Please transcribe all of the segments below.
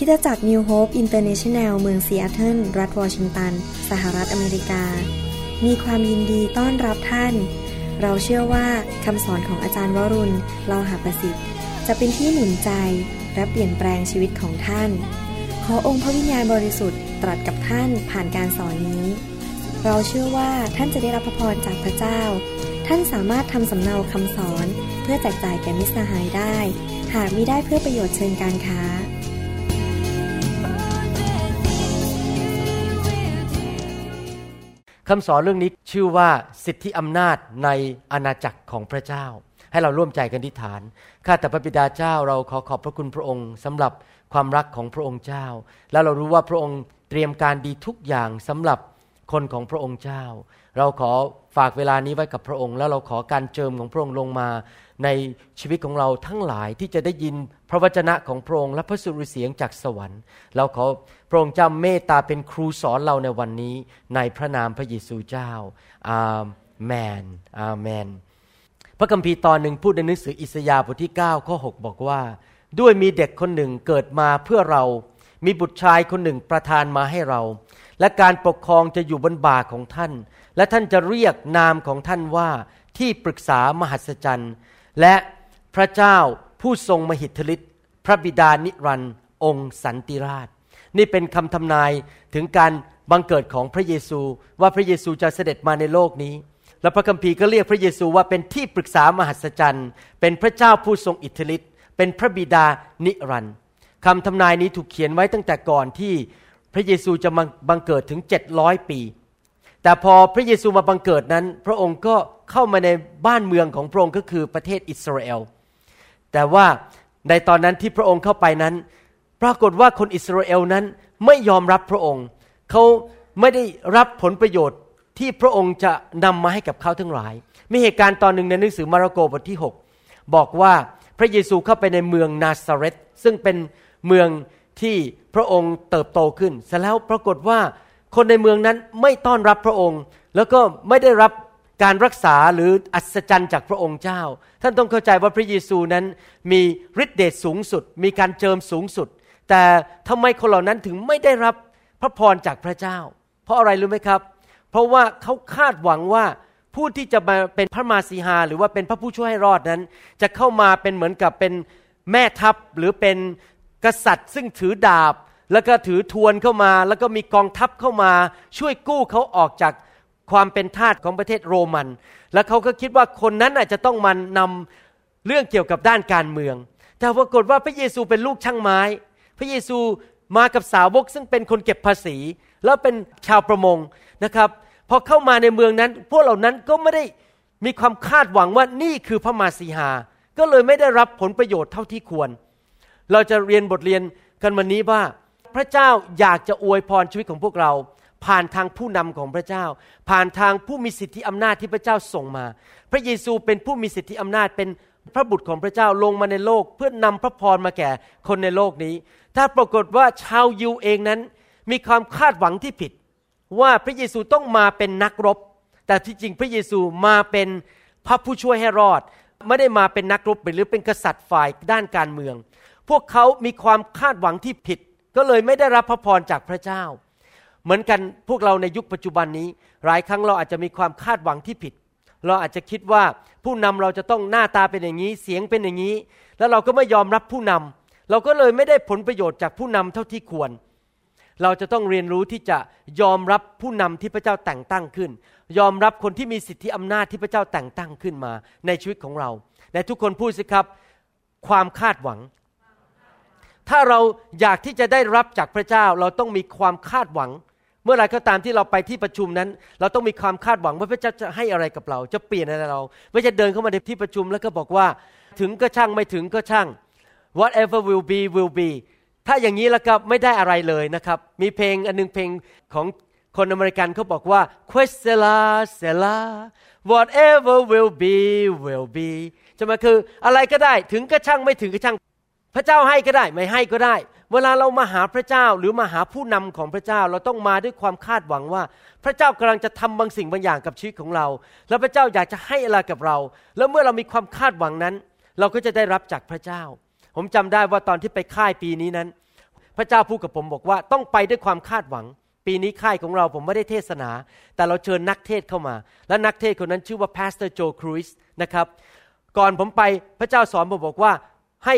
คริสตจักร New Hope International เมืองซีแอตเทิลรัฐวอชิงตัน สหรัฐอเมริกา มีความยินดีต้อนรับท่าน เราเชื่อว่าคำสอนของอาจารย์วรุณเลาหประสิทธิ์ จะเป็นที่หนุนใจและเปลี่ยนแปลงชีวิตของท่าน ขอองค์พระวิญญาณบริสุทธิ์ตรัสกับท่านผ่านการสอนนี้ เราเชื่อว่าท่านจะได้รับพระพรจากพระเจ้า ท่านสามารถทำสำเนาคำสอน เพื่อแจกจ่ายแก่มิสหายได้ หากมิได้เพื่อประโยชน์เชิงการค้า คำสอนเรื่องนี้ชื่อว่าสิทธิอำนาจในอาณาจักรของพระเจ้า ให้เราร่วมใจกันทิฐาน ข้าแต่พระบิดาเจ้าเราขอขอบพระคุณพระองค์สำหรับความรักของพระองค์เจ้า แล้วเรารู้ว่าพระองค์เตรียมการดีทุกอย่างสำหรับคนของพระองค์เจ้า เราขอฝากเวลานี้ไว้กับพระองค์ แล้วเราขอการเจิมของพระองค์ลงมา ในชีวิตของเราทั้งหลายที่จะได้ยินพระวจนะของพระองค์และพระสุรเสียงจากสวรรค์ เราขอพระองค์เจ้าเมตตาเป็นครูสอนเราในวันนี้ ในพระนามพระเยซูเจ้าอาเมนอาเมน พระคัมภีร์ตอนหนึ่งพูดในหนังสืออิสยาห์บทที่9ข้อ6บอกว่า ด้วยมีเด็กคนหนึ่งเกิดมาเพื่อเรา มีบุตรชายคนหนึ่งประทานมาให้เรา และการปกครองจะอยู่บนบ่าของท่าน และท่านจะเรียกนามของท่านว่าที่ปรึกษามหัศจรรย์ และพระเจ้าผู้ทรงมหิทธิฤทธิ์พระบิดานิรันด์องค์สันติราช นี่เป็นคำทำนายถึงการบังเกิดของพระเยซูว่าพระเยซูจะเสด็จมาในโลกนี้ และพระคัมภีร์ก็เรียกพระเยซูว่าเป็นที่ปรึกษามหัศจรรย์ เป็นพระเจ้าผู้ทรงอิทธิฤทธิ์เป็นพระบิดานิรันดร์คำทำนายนี้ถูกเขียนไว้ตั้งแต่ก่อนที่พระเยซูจะบังเกิดถึง 700 ปี แต่พอพระเยซูมาบังเกิดนั้น พระองค์ก็เข้ามาในบ้านเมืองของพระองค์ก็คือประเทศอิสราเอล แต่ว่าในตอนนั้นที่พระองค์เข้าไปนั้น ปรากฏว่าคนอิสราเอลนั้นไม่ยอมรับพระองค์ เขาไม่ได้รับผลประโยชน์ที่พระองค์จะนำมาให้กับเขาทั้งหลาย มีเหตุการณ์ตอนหนึ่งในหนังสือมาระโกบทที่ 6 บอกว่าพระเยซูเข้าไปในเมืองนาซาเรตซึ่งเป็นเมืองที่พระองค์เติบโตขึ้นเสร็จแล้วปรากฏว่า คนในเมืองนั้นไม่ต้อนรับพระองค์ แล้วก็ไม่ได้รับการรักษาหรืออัศจรรย์จากพระองค์เจ้า ท่านต้องเข้าใจว่าพระเยซูนั้นมีฤทธิเดชสูงสุด มีการเจิมสูงสุด แต่ทำไมคนเหล่านั้นถึงไม่ได้รับพระพรจากพระเจ้า เพราะอะไรรู้ไหมครับ เพราะว่าเขาคาดหวังว่าผู้ที่จะมาเป็นพระมาสีหา หรือว่าเป็นพระผู้ช่วยให้รอดนั้น จะเข้ามาเป็นเหมือนกับเป็นแม่ทัพหรือเป็นกษัตริย์ซึ่งถือดาบ แล้วก็ถือทวนเข้ามา แล้วก็มีกองทัพเข้ามา ช่วยกู้เขาออกจากความเป็นทาสของประเทศโรมัน แล้วเขาก็คิดว่าคนนั้นอาจจะต้องมานนำเรื่องเกี่ยวกับด้านการเมือง แต่ปรากฏว่าพระเยซูเป็นลูกช่างไม้ พระเยซูมากับสาวกซึ่งเป็นคนเก็บภาษี แล้วเป็นชาวประมงนะครับพอเข้ามาในเมืองนั้น พวกเหล่านั้นก็ไม่ได้มีความคาดหวังว่านี่คือพระมาสีหา ก็เลยไม่ได้รับผลประโยชน์เท่าที่ควร เราจะเรียนบทเรียนกันวันนี้ว่า ระเจ้าอยากจะอวยพรชีวิตของพวกเรา ผ่านทางผู้นำของพระเจ้า ผ่านทางผู้มีสิทธิอำนาจที่พระเจ้าส่งมา พระเยซูเป็นผู้มีสิทธิอำนาจเป็นพระบุตรของพระเจ้าลงมาในโลก เพื่อนำพระพรมาแก่คนในโลกนี้ ถ้าปรากฏว่าชาวยิวเองนั้นมีความคาดหวังที่ผิด ว่าพระเยซูต้องมาเป็นนักรบ แต่ที่จริงพระเยซูมาเป็นพระผู้ช่วยให้รอด ไม่ได้มาเป็นนักรบหรือเป็นกษัตริย์ฝ่ายด้านการเมือง พวกเขามีความคาดหวังที่ผิด ก็เลยไม่ได้รับพระพรจากพระเจ้า เหมือนกันพวกเราในยุคปัจจุบันนี้ หลายครั้งเราอาจจะมีความคาดหวังที่ผิด เราอาจจะคิดว่าผู้นำเราจะต้องหน้าตาเป็นอย่างนี้ เสียงเป็นอย่างนี้ แล้วเราก็ไม่ยอมรับผู้นำเราก็เลยไม่ได้ผลประโยชน์จากผู้นำเท่าที่ควร เราจะต้องเรียนรู้ที่จะยอมรับผู้นำที่พระเจ้าแต่งตั้งขึ้น ยอมรับคนที่มีสิทธิอำนาจที่พระเจ้าแต่งตั้งขึ้นมา ในชีวิตของเรา ในทุกคนพูดสิครับ ความคาดหวัง ถ้าเราอยากที่จะได้รับจากพระเจ้าเราต้องมีความคาดหวัง เมื่อไรก็ตามที่เราไปที่ประชุมนั้น เราต้องมีความคาดหวังว่าพระเจ้าจะให้อะไรกับเรา จะเปลี่ยนอะไรเราไม่จะเดินเข้ามาในที่ประชุมแล้วก็บอกว่า ถึงก็ช่างไม่ถึงก็ช่าง whatever will be will be ถ้าอย่างนี้แล้วก็ไม่ได้อะไรเลยนะครับ มีเพลงอันนึงเพลงของคนอเมริกันเขาบอกว่า questela sela whatever will be will be จะมาคืออะไรก็ได้ถึงก็ช่างไม่ถึงก็ช่าง ระเจ้าให้ก็ได้ไม่ให้ก็ได้ เวลาเรามาหาพระเจ้าหรือมาหาผู้นำของพระเจ้าเราต้องมาด้วยความคาดหวังว่า พระเจ้ากำลังจะทำบางสิ่งบางอย่างกับชีวิตของเรา แล้วพระเจ้าอยากจะให้อะไรกับเรา แล้วเมื่อเรามีความคาดหวังนั้น เราก็จะได้รับจากพระเจ้า ผมจำได้ว่าตอนที่ไปค่ายปีนี้นั้น พระเจ้าพูดกับผมบอกว่าต้องไปด้วยความคาดหวัง ปีนี้ค่ายของเราผมไม่ได้เทศนา แต่เราเชิญนักเทศเข้ามา และนักเทศคนนั้นชื่อว่าพาสเตอร์โจครูซนะครับก่อนผมไปพระเจ้าสอนผมบอกว่าให้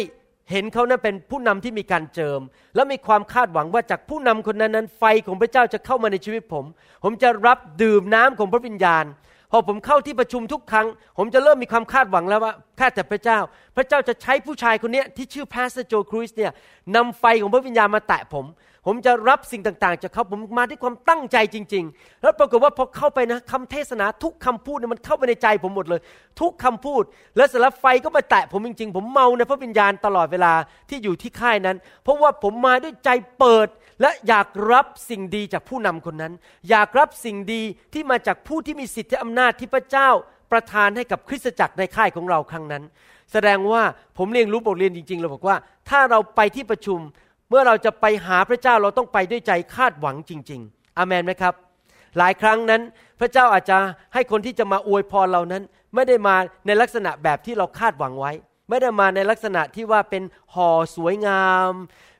เห็นเขานั้นเป็นผู้นำที่มีการเจิม และมีความคาดหวังว่าจากผู้นำคนนั้นนั้น ไฟของพระเจ้าจะเข้ามาในชีวิตผม ผมจะรับดื่มน้ำของพระวิญญาณ พอผมเข้าที่ประชุมทุกครั้ง ผมจะเริ่มมีความคาดหวังแล้วว่า ข้าแต่พระเจ้า พระเจ้าจะใช้ผู้ชายคนนี้ที่ชื่อพาสโจครูสเนี่ยนำไฟของพระวิญญาณมาแตะผม ผมจะรับสิ่งต่าง ๆ จากเขาผมมาด้วยความตั้งใจจริง ๆ แล้วปรากฏว่าพอเข้าไปนะคำเทศนาทุกคำพูดเนี่ยมันเข้าไปในใจผมหมดเลย ทุกคำพูด แล้วสารไฟก็มาแตะผมจริง ๆ ผมเมาในพระวิญญาณตลอดเวลาที่อยู่ที่ค่ายนั้น เพราะว่าผมมาด้วยใจเปิดและอยากรับสิ่งดีจากผู้นำคนนั้น อยากรับสิ่งดีที่มาจากผู้ที่มีสิทธิอำนาจที่พระเจ้า ประทานให้กับคริสตจักรในค่ายของเราครั้งนั้น แสดงว่าผมเรียนรู้บทเรียนจริง ๆ เราบอกว่า ถ้าเราไปที่ประชุมเมื่อเราจะไปหาพระเจ้าเราต้องไปด้วยใจคาดหวังจริง ๆอามนไหมครับ หลายครั้งนั้นพระเจ้าอาจจะให้คนที่จะมาอวยพรเรานั้น ไม่ได้มาในลักษณะแบบที่เราคาดหวังไว้ ไม่ได้มาในลักษณะที่ว่าเป็นห่อสวยงาม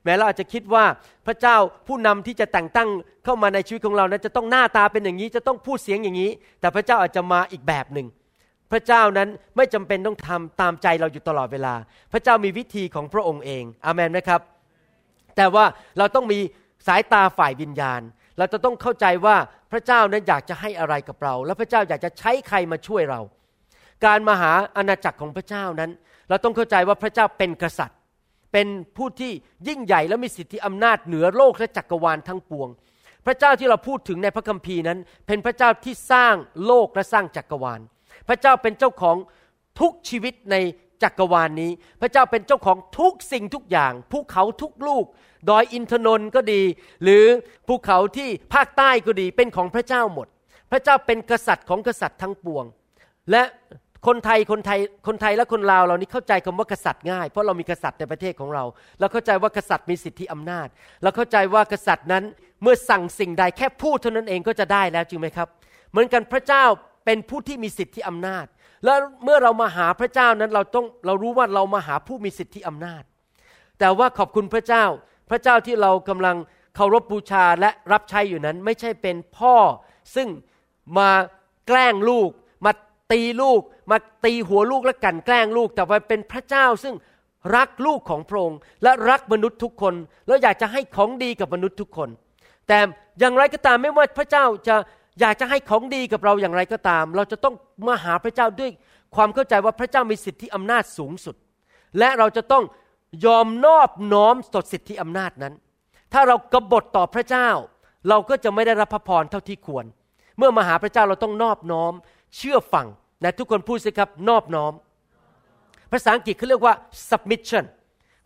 แม้เราอาจจะคิดว่าพระเจ้าผู้นำที่จะแต่งตั้งเข้ามาในชีวิตของเรานั้นจะต้องหน้าตาเป็นอย่างนี้จะต้องพูดเสียงอย่างนี้ แต่พระเจ้าอาจจะมาอีกแบบหนึ่ง พระเจ้านั้นไม่จำเป็นต้องทำตามใจเราอยู่ตลอดเวลา พระเจ้ามีวิธีของพระองค์เองอามนไหมครับ แต่ว่าเราต้องมีสายตาฝ่ายวิญญาณ เราจะต้องเข้าใจว่าพระเจ้านั้นอยากจะให้อะไรกับเรา และพระเจ้าอยากจะใช้ใครมาช่วยเรา การมาหาอาณาจักรของพระเจ้านั้น เราต้องเข้าใจว่าพระเจ้าเป็นกษัตริย์ เป็นผู้ที่ยิ่งใหญ่และมีสิทธิอำนาจเหนือโลกและจักรวาลทั้งปวง พระเจ้าที่เราพูดถึงในพระคัมภีร์นั้น เป็นพระเจ้าที่สร้างโลกและสร้างจักรวาล พระเจ้าเป็นเจ้าของทุกชีวิตในจักรวาลนนี้ พระเจ้าเป็นเจ้าของทุกสิ่งทุกอย่างภูเขาทุกลูก ดอยอินทนนท์ก็ดี หรือภูเขาที่ภาคใต้ก็ดีเป็นของพระเจ้าหมด พระเจ้าเป็นกษัตริย์ของกษัตริย์ทั้งปวง และคนไทยคนไทยคนไทยและคนลาวเรานี่เข้าใจคำว่ากษัตริย์ง่าย เพราะเรามีกษัตริย์ในประเทศของเรา เราเข้าใจว่ากษัตริย์มีสิทธิอำนาจ เราเข้าใจว่ากษัตริย์นั้นเมื่อสั่งสิ่งใดแค่พูดเท่านั้นเองก็จะได้แล้วจริงไหมครับ เหมือนกันพระเจ้า เป็นผู้ที่มีสิทธิอำนาจ แล้วเมื่อเรามาหาพระเจ้านั้นเราต้องเรารู้ว่าเรามาหาผู้มีสิทธิอำนาจ แต่ว่าขอบคุณพระเจ้า พระเจ้าที่เรากำลังเคารพบูชาและรับใช้อยู่นั้น ไม่ใช่เป็นพ่อ ซึ่งมาแกล้งลูก มาตีลูก มาตีหัวลูกและกันแกล้งลูก แต่ว่าเป็นพระเจ้าซึ่งรักลูกของพระองค์และรักมนุษย์ทุกคน แล้วอยากจะให้ของดีกับมนุษย์ทุกคน แต่อย่างไรก็ตามไม่ว่าพระเจ้าจะ อยากจะให้ของดีกับเราอย่างไรก็ตาม เราจะต้องมาหาพระเจ้าด้วยความเข้าใจว่าพระเจ้ามีสิทธิอำนาจสูงสุด และเราจะต้องยอมนอบน้อมต่อสิทธิอำนาจนั้น ถ้าเรากบฏต่อพระเจ้า เราก็จะไม่ได้รับพระพรเท่าที่ควร เมื่อมาหาพระเจ้าเราต้องนอบน้อม เชื่อฟังนะทุกคนพูดสิครับนอบน้อม ภาษาอังกฤษเขาเรียกว่า submission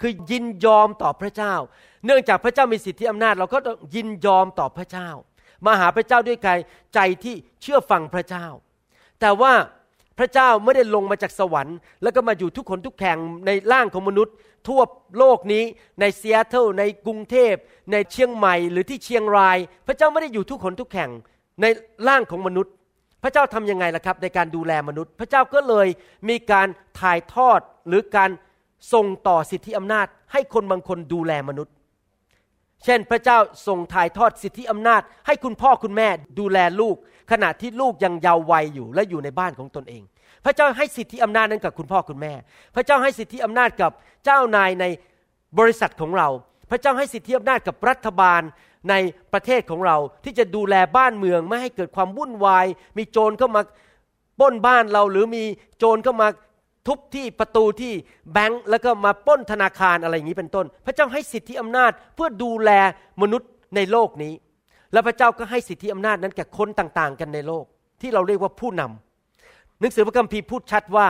คือยินยอมต่อพระเจ้า เนื่องจากพระเจ้ามีสิทธิอำนาจ เราก็ต้องยินยอมต่อพระเจ้า มาหาพระเจ้าด้วยใจใจที่เชื่อฟังพระเจ้า แต่ว่าพระเจ้าไม่ได้ลงมาจากสวรรค์ แล้วก็มาอยู่ทุกคนทุกแห่งในร่างของมนุษย์ ทั่วโลกนี้ในซีแอตเทิลในกรุงเทพ ในเชียงใหม่หรือที่เชียงราย พระเจ้าไม่ได้อยู่ทุกคนทุกแห่งในร่างของมนุษย์ พระเจ้าทํำยังไงล่ะครับ ในการดูแลมนุษย์ พระเจ้าก็เลยมีการถ่ายทอดหรือการส่งต่อสิทธิอำนาจ ให้คนบางคนดูแลมนุษย์ เช่นพระเจ้าส่งถ่ายทอดสิทธิอำนาจ ให้คุณพ่อคุณแม่ดูแลลูก ขณะที่ลูกยังเยาว์วัยอยู่และอยู่ในบ้านของตนเอง พระเจ้าให้สิทธิอำนาจนั้นกับคุณพ่อคุณแม่ พระเจ้าให้สิทธิอำนาจกับเจ้านายในบริษัทของเรา พระเจ้าให้สิทธิอำนาจกับรัฐบาลในประเทศของเราที่จะดูแลบ้านเมืองไม่ให้เกิดความวุ่นวาย มีโจรเข้ามาป้นบ้านเราหรือมีโจรเข้ามา ทุบที่ประตูที่แบงก์แล้วก็มาป้นธนาคารอะไรอย่างนี้เป็นต้น พระเจ้าให้สิทธิอำนาจเพื่อดูแลมนุษย์ในโลกนี้ และพระเจ้าก็ให้สิทธิอำนาจนั้นแก่คนต่างๆ กันในโลก ที่เราเรียกว่าผู้นำหนังสือพระคัมภีร์พูดชัดว่า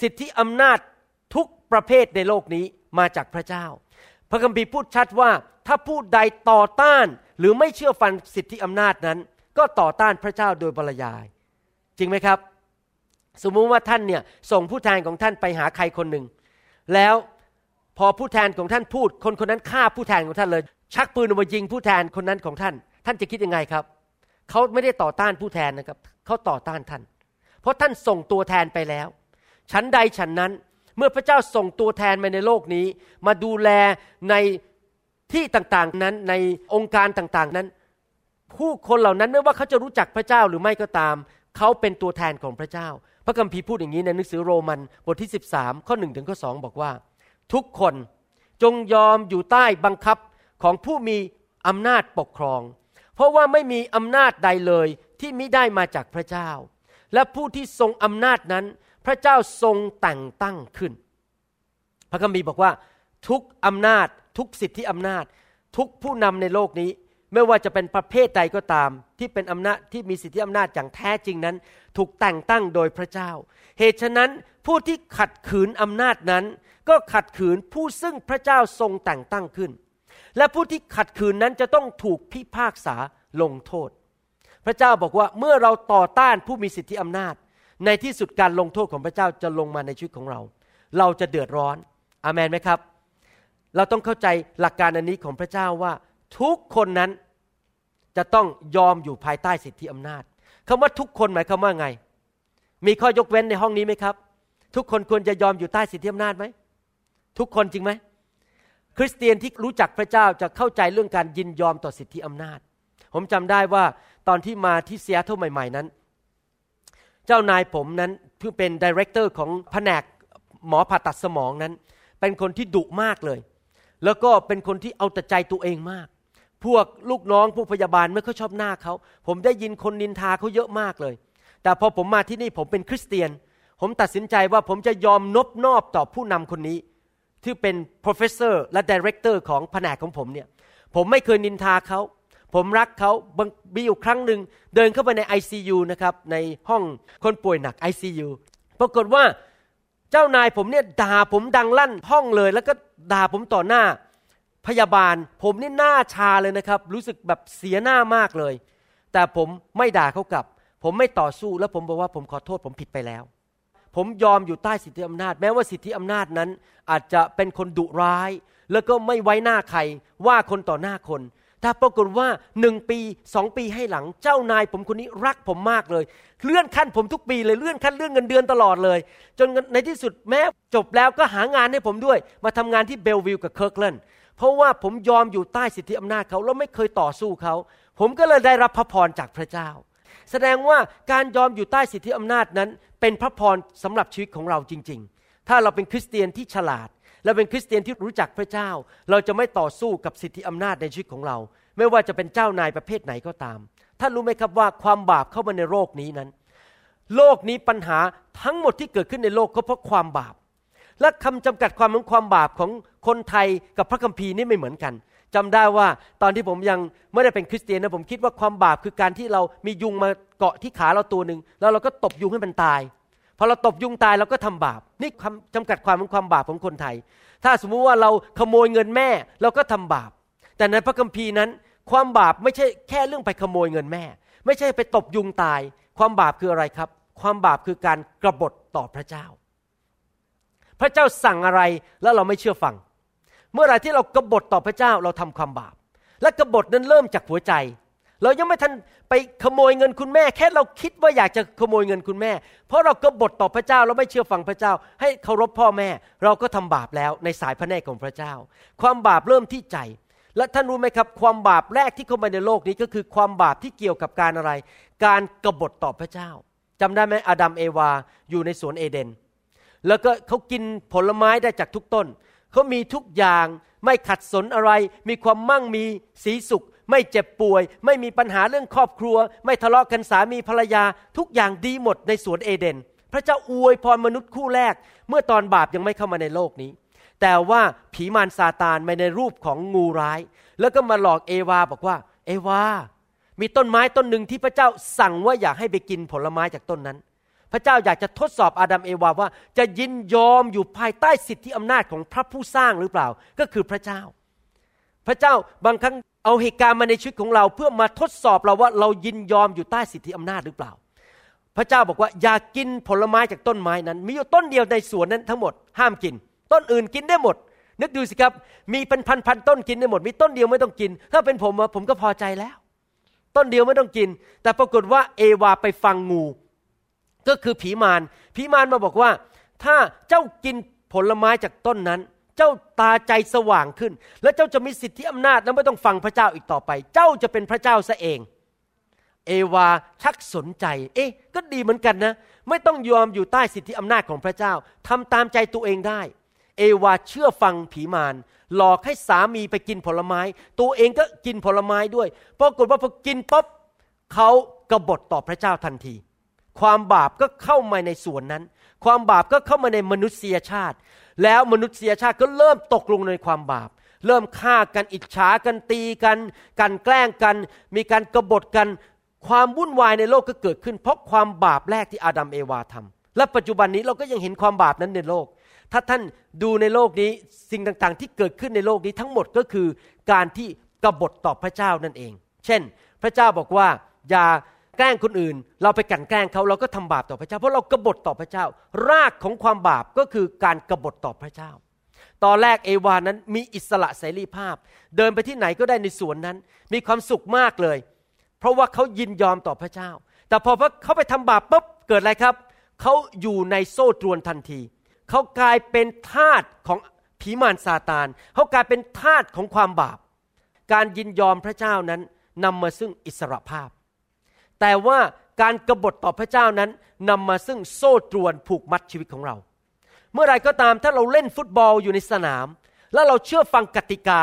สิทธิอำนาจทุกประเภทในโลกนี้มาจากพระเจ้า พระคัมภีร์พูดชัดว่าถ้าผู้ใดต่อต้านหรือไม่เชื่อฟังสิทธิอำนาจนั้น ก็ต่อต้านพระเจ้าโดยบรยาย จริงไหมครับ สมมุติว่าท่านเนี่ยส่งผู้แทนของท่านไปหาใครคนหนึ่ง แล้วพอผู้แทนของท่านพูด คนคนนั้นฆ่าผู้แทนของท่านเลย ชักปืนออกมายิงผู้แทนคนนั้นของท่าน ท่านจะคิดยังไงครับเขาไม่ได้ต่อต้านผู้แทนนะครับเขาต่อต้านท่าน เพราะท่านส่งตัวแทนไปแล้วฉันใดฉันนั้นเมื่อพระเจ้าส่งตัวแทนมาในโลกนี้ มาดูแลในที่ต่างๆนั้นในองค์การต่างๆนั้น ผู้คนเหล่านั้นไม่ว่าเขาจะรู้จักพระเจ้าหรือไม่ก็ตาม เขาเป็นตัวแทนของพระเจ้า ระคัมภีร์พูดอย่างนี้ในหนังสือโรมันบทที่ 13 ข้อ1ถึงข้อ2บอกว่า ทุกคนจงยอมอยู่ใต้บังคับของผู้มีอำนาจปกครอง เพราะว่าไม่มีอำนาจใดเลยที่มิได้มาจากพระเจ้า และผู้ที่ทรงอำนาจนั้น พระเจ้าทรงแต่งตั้งขึ้น พระคัมภีร์บอกว่า ทุกอำนาจ ทุกสิทธิอำนาจ ทุกผู้นำในโลกนี้ ไม่ว่าจะเป็นประเภทใดก็ตาม ที่เป็นอำนาจที่มีสิทธิอำนาจอย่างแท้จริงนั้น ถูกแต่งตั้งโดยพระเจ้า เหตุฉะนั้นผู้ที่ขัดขืนอำนาจนั้น ก็ขัดขืนผู้ซึ่งพระเจ้าทรงแต่งตั้งขึ้น และผู้ที่ขัดขืนนั้นจะต้องถูกพิพากษาลงโทษ พระเจ้าบอกว่าเมื่อเราต่อต้านผู้มีสิทธิอำนาจ ในที่สุดการลงโทษของพระเจ้าจะลงมาในชีวิตของเรา เราจะเดือดร้อน อามนไหมครับ เราต้องเข้าใจหลักการอันนี้ของพระเจ้าว่า ทุกคนนั้นจะต้องยอมอยู่ภายใต้สิทธิอำนาจคำว่าทุกคนหมายความว่าไง มีข้อยกเว้นในห้องนี้ไหมครับ ทุกคนควรจะยอมอยู่ใต้สิทธิอำนาจไหม ทุกคนจริงไหม คริสเตียนที่รู้จักพระเจ้าจะเข้าใจเรื่องการยินยอมต่อสิทธิอำนาจ ผมจำได้ว่าตอนที่มาที่เซียเท่าใหม่ ๆ นั้น เจ้านายผมนั้นเพิ่งเป็น director ของแผนกหมอผ่าตัดสมองนั้น เป็นคนที่ดุมากเลย แล้วก็เป็นคนที่เอาแต่ใจตัวเองมาก พวกลูกน้องพวกพยาบาลไม่ค่อยชอบหน้าเขา ผมได้ยินคนนินทาเขาเยอะมากเลย แต่พอผมมาที่นี่ผมเป็นคริสเตียน ผมตัดสินใจว่าผมจะยอมนบนอบต่อผู้นำคนนี้ ที่เป็น professor และ director ของแผนกของผมเนี่ย ผมไม่เคยนินทาเขา ผมรักเขาบางมีอยู่ครั้งหนึ่งเดินเข้าไปใน ICU นะครับ ในห้องคนป่วยหนัก ICU ปรากฏว่าเจ้านายผมเนี่ยด่าผมดังลั่นห้องเลย แล้วก็ด่าผมต่อหน้า พยาบาล ผมนี่หน้าชาเลยนะครับ รู้สึกแบบเสียหน้ามากเลย แต่ผมไม่ด่าเขากลับ ผมไม่ต่อสู้แล้วผมบอกว่าผมขอโทษผมผิดไปแล้ว ผมยอมอยู่ใต้สิทธิอำนาจ แม้ว่าสิทธิอำนาจนั้น อาจจะเป็นคนดุร้าย แล้วก็ไม่ไว้หน้าใครว่าคนต่อหน้าคนแต่ปรากฏว่าหนึ่งปีสองปีให้หลังเจ้านายผมคนนี้รักผมมากเลย เลื่อนขั้นผมทุกปีเลยเลื่อนขั้นเลื่อนเงินเดือนตลอดเลย จนในที่สุดแม้จบแล้วก็หางานให้ผมด้วย มาทำงานที่ Bellevue กับ Kirkland เพราะว่าผมยอมอยู่ใต้สิทธิอำนาจเขาแล้วไม่เคยต่อสู้เขา ผมก็เลยได้รับพระพรจากพระเจ้า แสดงว่าการยอมอยู่ใต้สิทธิอำนาจนั้น เป็นพระพรสำหรับชีวิตของเราจริง ๆ ถ้าเราเป็นคริสเตียนที่ฉลาดเราเป็นคริสเตียนที่รู้จักพระเจ้า เราจะไม่ต่อสู้กับสิทธิอำนาจในชีวิตของเรา ไม่ว่าจะเป็นเจ้านายประเภทไหนก็ตามท่านรู้ไหมครับว่าความบาปเข้ามาในโลกนี้นั้น โลกนี้ปัญหาทั้งหมดที่เกิดขึ้นในโลกก็เพราะความบาป และคำจำกัดความของความบาปของคนไทยกับพระคัมภีร์นี่ไม่เหมือนกันจำได้ว่าตอนที่ผมยังไม่ได้เป็นคริสเตียนนะผมคิดว่าความบาปคือการที่เรามียุงมาเกาะที่ขาเราตัวหนึ่งแล้วเราก็ตบยุงให้มันตายพอเราตบยุงตายเราก็ทำบาป นี่คำจำกัดความของความบาปของคนไทย ถ้าสมมุติว่าเราขโมยเงินแม่เราก็ทำบาป แต่ในพระคัมภีร์นั้น ความบาปไม่ใช่แค่เรื่องไปขโมยเงินแม่ ไม่ใช่ไปตบยุงตาย ความบาปคืออะไรครับ ความบาปคือการกรบฏต่อพระเจ้า พระเจ้าสั่งอะไรแล้วเราไม่เชื่อฟัง เมื่อไรที่เรากบฏต่อพระเจ้าเราทำความบาป และกบฏนั้นเริ่มจากหัวใจ เรายังไม่ทันไปขโมยเงินคุณแม่ แค่เราคิดว่าอยากจะขโมยเงินคุณแม่ เพราะเรากบฏต่อพระเจ้าเราไม่เชื่อฟังพระเจ้า ให้เคารพพ่อแม่ เราก็ทำบาปแล้วในสายพระเนตรของพระเจ้า ความบาปเริ่มที่ใจ และท่านรู้ไหมครับ ความบาปแรกที่เข้ามาในโลกนี้ก็คือความบาปที่เกี่ยวกับการอะไร การกรบฏต่อพระเจ้าจำได้ไหมอาดัมเอวาอยู่ในสวนเอเดน แล้วก็เขากินผลไม้ได้จากทุกต้น เขามีทุกอย่างไม่ขัดสนอะไร มีความมั่งมีสีสุข ไม่เจ็บป่วย ไม่มีปัญหาเรื่องครอบครัว ไม่ทะเลาะกันสามีภรรยา ทุกอย่างดีหมดในสวนเอเดน พระเจ้าอวยพรมนุษย์คู่แรก เมื่อตอนบาปยังไม่เข้ามาในโลกนี้ แต่ว่าผีมารซาตานมาในรูปของงูร้าย แล้วก็มาหลอกเอวาบอกว่า เอวา มีต้นไม้ต้นหนึ่งที่พระเจ้าสั่งว่าอยากให้ไปกินผลไม้จากต้นนั้น พระเจ้าอยากจะทดสอบอาดัมเอวาว่า จะยินยอมอยู่ภายใต้สิทธิอำนาจของพระผู้สร้างหรือเปล่า ก็คือพระเจ้า พระเจ้าบางครั้งเอาเหตุการณ์มาในชีวิตของเรา เพื่อมาทดสอบเราว่าเรายินยอมอยู่ใต้สิทธิอำนาจหรือเปล่า พระเจ้าบอกว่าอย่ากกินผลไม้จากต้นไม้นั้น มีอยู่ต้นเดียวในสวนนั้นทั้งหมด ห้ามกิน ต้นอื่นกินได้หมด นึกดูสิครับ มีเป็นพันพันต้นกินได้หมด มีต้นเดียวไม่ต้องกิน ถ้าเป็นผมผมก็พอใจแล้ว ต้นเดียวไม่ต้องกิน แต่ปรากฏว่าเอวาไปฟังงู ก็คือผีมารผีมารมาบอกว่า ถ้าเจ้ากินผลไม้จากต้นนั้น เจ้าตาใจสว่างขึ้น และเจ้าจะมีสิทธิอำนาจและไม่ต้องฟังพระเจ้าอีกต่อไป เจ้าจะเป็นพระเจ้าซะเอง เอวาชักสนใจ เอ๊ะ ก็ดีเหมือนกันนะ ไม่ต้องยอมอยู่ใต้สิทธิอำนาจของพระเจ้าทำตามใจตัวเองได้ เอวาเชื่อฟังผีมารหลอกให้สามีไปกินผลไม้ ตัวเองก็กินผลไม้ด้วยปรากฏว่าพอกินปั๊บเขากบฏต่อพระเจ้าทันที ความบาปก็เข้ามาในส่วนนั้น ความบาปก็เข้ามาในมนุษยชาติ แล้วมนุษยชาติก็เริ่มตกลงในความบาป เริ่มฆ่ากันอิจฉากันตีกัน กันแกล้งกัน มีการกบฏกัน ความวุ่นวายในโลกก็เกิดขึ้น เพราะความบาปแรกที่อาดัมเอวาทำและปัจจุบันนี้เราก็ยังเห็นความบาปนั้นในโลก ถ้าท่านดูในโลกนี้สิ่งต่างๆ ที่เกิดขึ้นในโลกนี้ทั้งหมดก็คือการที่กบฏต่อพระเจ้านั่นเอง เช่น พระเจ้าบอกว่าอย่า กล้งคนอื่น เราไปกันแกล้งเขาเราก็ทำบาปต่อพระเจ้า เพราะเรากบฏต่อพระเจ้า รากของความบาปก็คือการกบฏต่อพระเจ้า ตอนแรกเอวานั้นมีอิสระเสรีภาพ เดินไปที่ไหนก็ได้ในสวนนั้น มีความสุขมากเลย เพราะว่าเขายินยอมต่อพระเจ้า แต่พอเขาไปทำบาปปุ๊บเกิดอะไรครับเขาอยู่ในโซ่ตรวนทันทีเขากลายเป็นทาสของผีมารซาตานเขากลายเป็นทาสของความบาป การยินยอมพระเจ้านั้นนำมาซึ่งอิสระภาพ แต่ว่าการกรบฏต่อพระเจ้านั้นนำมาซึ่งโซ่ตรวนผูกมัดชีวิตของเรา เมื่อไรก็ตามถ้าเราเล่นฟุตบอลอยู่ในสนาม แล้วเราเชื่อฟังกติกา